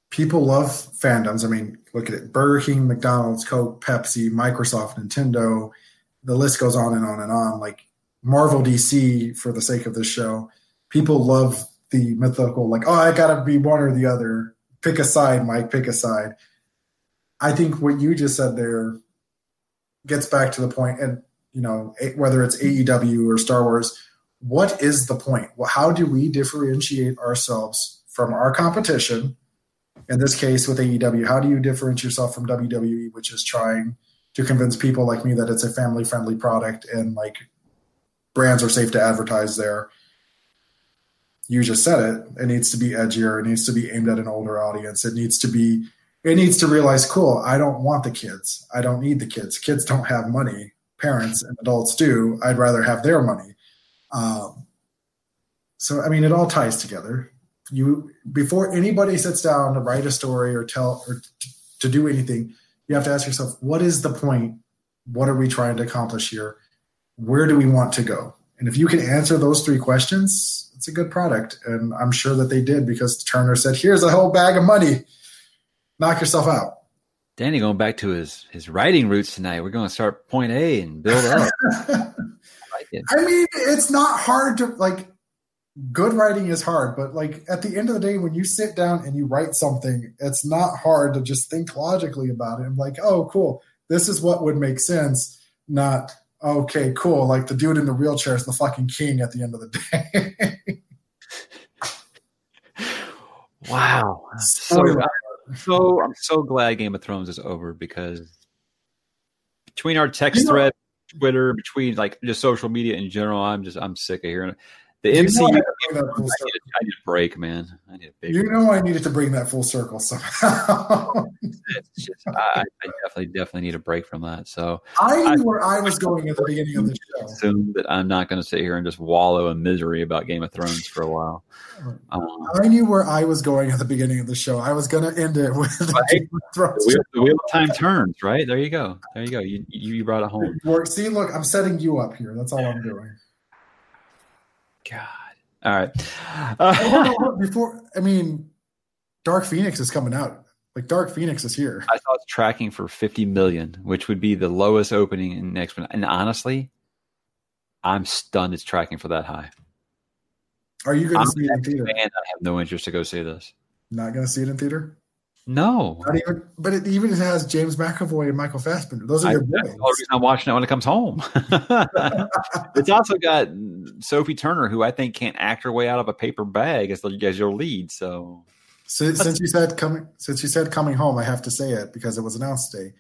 People love fandoms. I mean, look at it: Burger King, McDonald's, Coke, Pepsi, Microsoft, Nintendo. The list goes on and on and on. Like Marvel DC for the sake of this show. People love the mythical, like, oh, I gotta be one or the other. Pick a side, Mike, pick a side. I think what you just said there gets back to the point, and you know, whether it's AEW or Star Wars, what is the point? Well, how do we differentiate ourselves from our competition? In this case, with AEW, how do you differentiate yourself from WWE, which is trying to convince people like me that it's a family friendly product and like brands are safe to advertise there. You just said it. It needs to be edgier. It needs to be aimed at an older audience. It needs to be. It needs to realize, cool. I don't want the kids. I don't need the kids. Kids don't have money. Parents and adults do. I'd rather have their money. Um, so I mean, it all ties together. You before anybody sits down to write a story or tell or t- to do anything, you have to ask yourself, what is the point? What are we trying to accomplish here? where do we want to go? And if you can answer those three questions, it's a good product. And I'm sure that they did because Turner said, here's a whole bag of money. Knock yourself out. Danny going back to his his writing roots tonight. We're going to start point A and build up. I, like I mean, it's not hard to like good writing is hard, but like at the end of the day, when you sit down and you write something, it's not hard to just think logically about it and like, oh, cool, this is what would make sense, not okay, cool. Like the dude in the wheelchair is the fucking king at the end of the day. wow. So, so I'm so glad Game of Thrones is over because between our text you know, thread, Twitter, between like just social media in general, I'm just I'm sick of hearing it. The you MCU, I, need a, I need a break, man. I need a big. You know, I needed to bring that full circle somehow. just, I, I, definitely, definitely need a break from that. So I knew where I was going at the beginning of the show. Assume that I'm not going to sit here and just wallow in misery about Game of Thrones for a while. Um, I knew where I was going at the beginning of the show. I was going to end it with right? the, wheel, the wheel of time turns. Right there, you go. There you go. You you brought it home. See, look, I'm setting you up here. That's all I'm doing. God. All right. Uh, Before, I mean, Dark Phoenix is coming out. Like Dark Phoenix is here. I saw it's tracking for 50 million, which would be the lowest opening in X-Men. And honestly, I'm stunned it's tracking for that high. Are you going to see it in theater? Man, I have no interest to go see this. Not going to see it in theater? No, Not even, but it even has James McAvoy and Michael Fassbender. Those are your boys. the reason I'm watching it when it comes home. it's also got Sophie Turner, who I think can't act her way out of a paper bag as, the, as your lead. So, since, since you said coming, since you said coming home, I have to say it because it was announced today,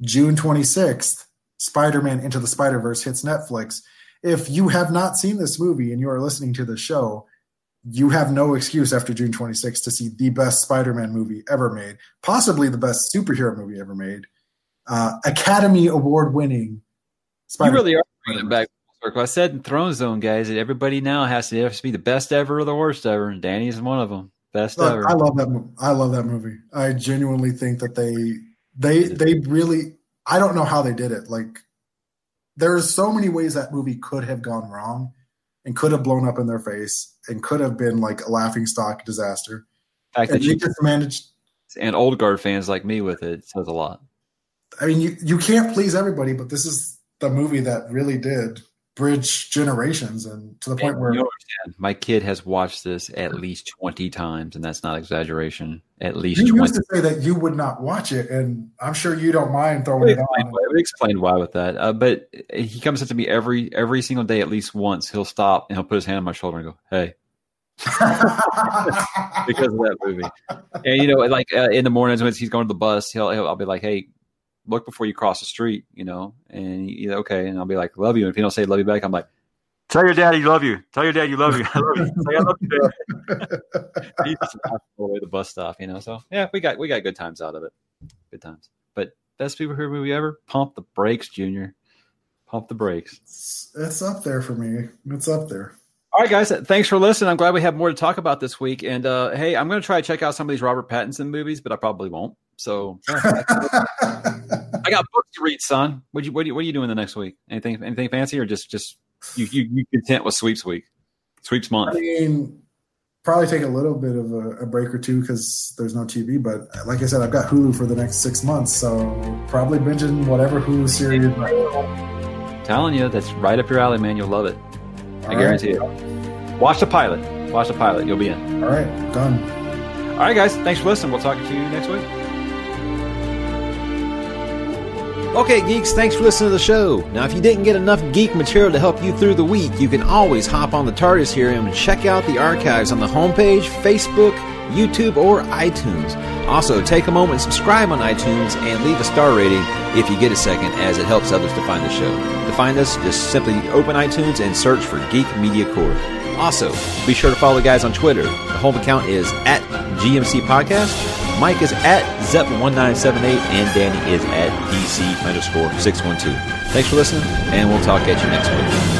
June 26th. Spider-Man Into the Spider-Verse hits Netflix. If you have not seen this movie and you are listening to the show, you have no excuse after June 26th to see the best Spider-Man movie ever made, possibly the best superhero movie ever made, uh, Academy Award winning. You really are bringing it back. I said in Throne Zone, guys, that everybody now has to, has to be the best ever or the worst ever, and Danny is one of them. Best Look, ever. I love that. I love that movie. I genuinely think that they they they really. I don't know how they did it. Like, there's so many ways that movie could have gone wrong and could have blown up in their face and could have been like a laughing stock disaster. fact and that you just managed and old guard fans like me with it says a lot. I mean, you, you can't please everybody, but this is the movie that really did bridge generations and to the point where my kid has watched this at least 20 times and that's not exaggeration at least you 20 used to say that you would not watch it and i'm sure you don't mind throwing it on we explained why with that uh, but he comes up to me every every single day at least once he'll stop and he'll put his hand on my shoulder and go hey because of that movie and you know like uh, in the mornings when he's going to the bus he'll, he'll i'll be like hey look before you cross the street, you know, and you okay. And I'll be like, love you. And if you don't say love you back, I'm like, tell your dad you love you. Tell your dad you love you. I love you. Say, I love you. He's just away the bus stop, you know. So yeah, we got we got good times out of it. Good times. But best people superhero movie ever. Pump the brakes, Junior. Pump the brakes. It's, it's up there for me. It's up there. All right, guys. Thanks for listening. I'm glad we have more to talk about this week. And uh, hey, I'm going to try to check out some of these Robert Pattinson movies, but I probably won't. So yeah, I got books to read, son. What you what, you, what are you doing the next week? Anything anything fancy or just just you you, you content with sweeps week, sweeps month? I mean, probably take a little bit of a, a break or two because there's no TV. But like I said, I've got Hulu for the next six months, so probably binging whatever Hulu series. Telling you, that's right up your alley, man. You'll love it. All I guarantee right. it. Watch the pilot. Watch the pilot. You'll be in. All right, done. All right, guys. Thanks for listening. We'll talk to you next week. Okay, geeks, thanks for listening to the show. Now, if you didn't get enough geek material to help you through the week, you can always hop on the TARDIS here and check out the archives on the homepage, Facebook, YouTube, or iTunes. Also, take a moment, subscribe on iTunes, and leave a star rating if you get a second, as it helps others to find the show. Find us, just simply open iTunes and search for Geek Media Corps. Also, be sure to follow the guys on Twitter. The home account is at GMC Podcast. Mike is at Zep1978, and Danny is at DC underscore 612. Thanks for listening, and we'll talk at you next week.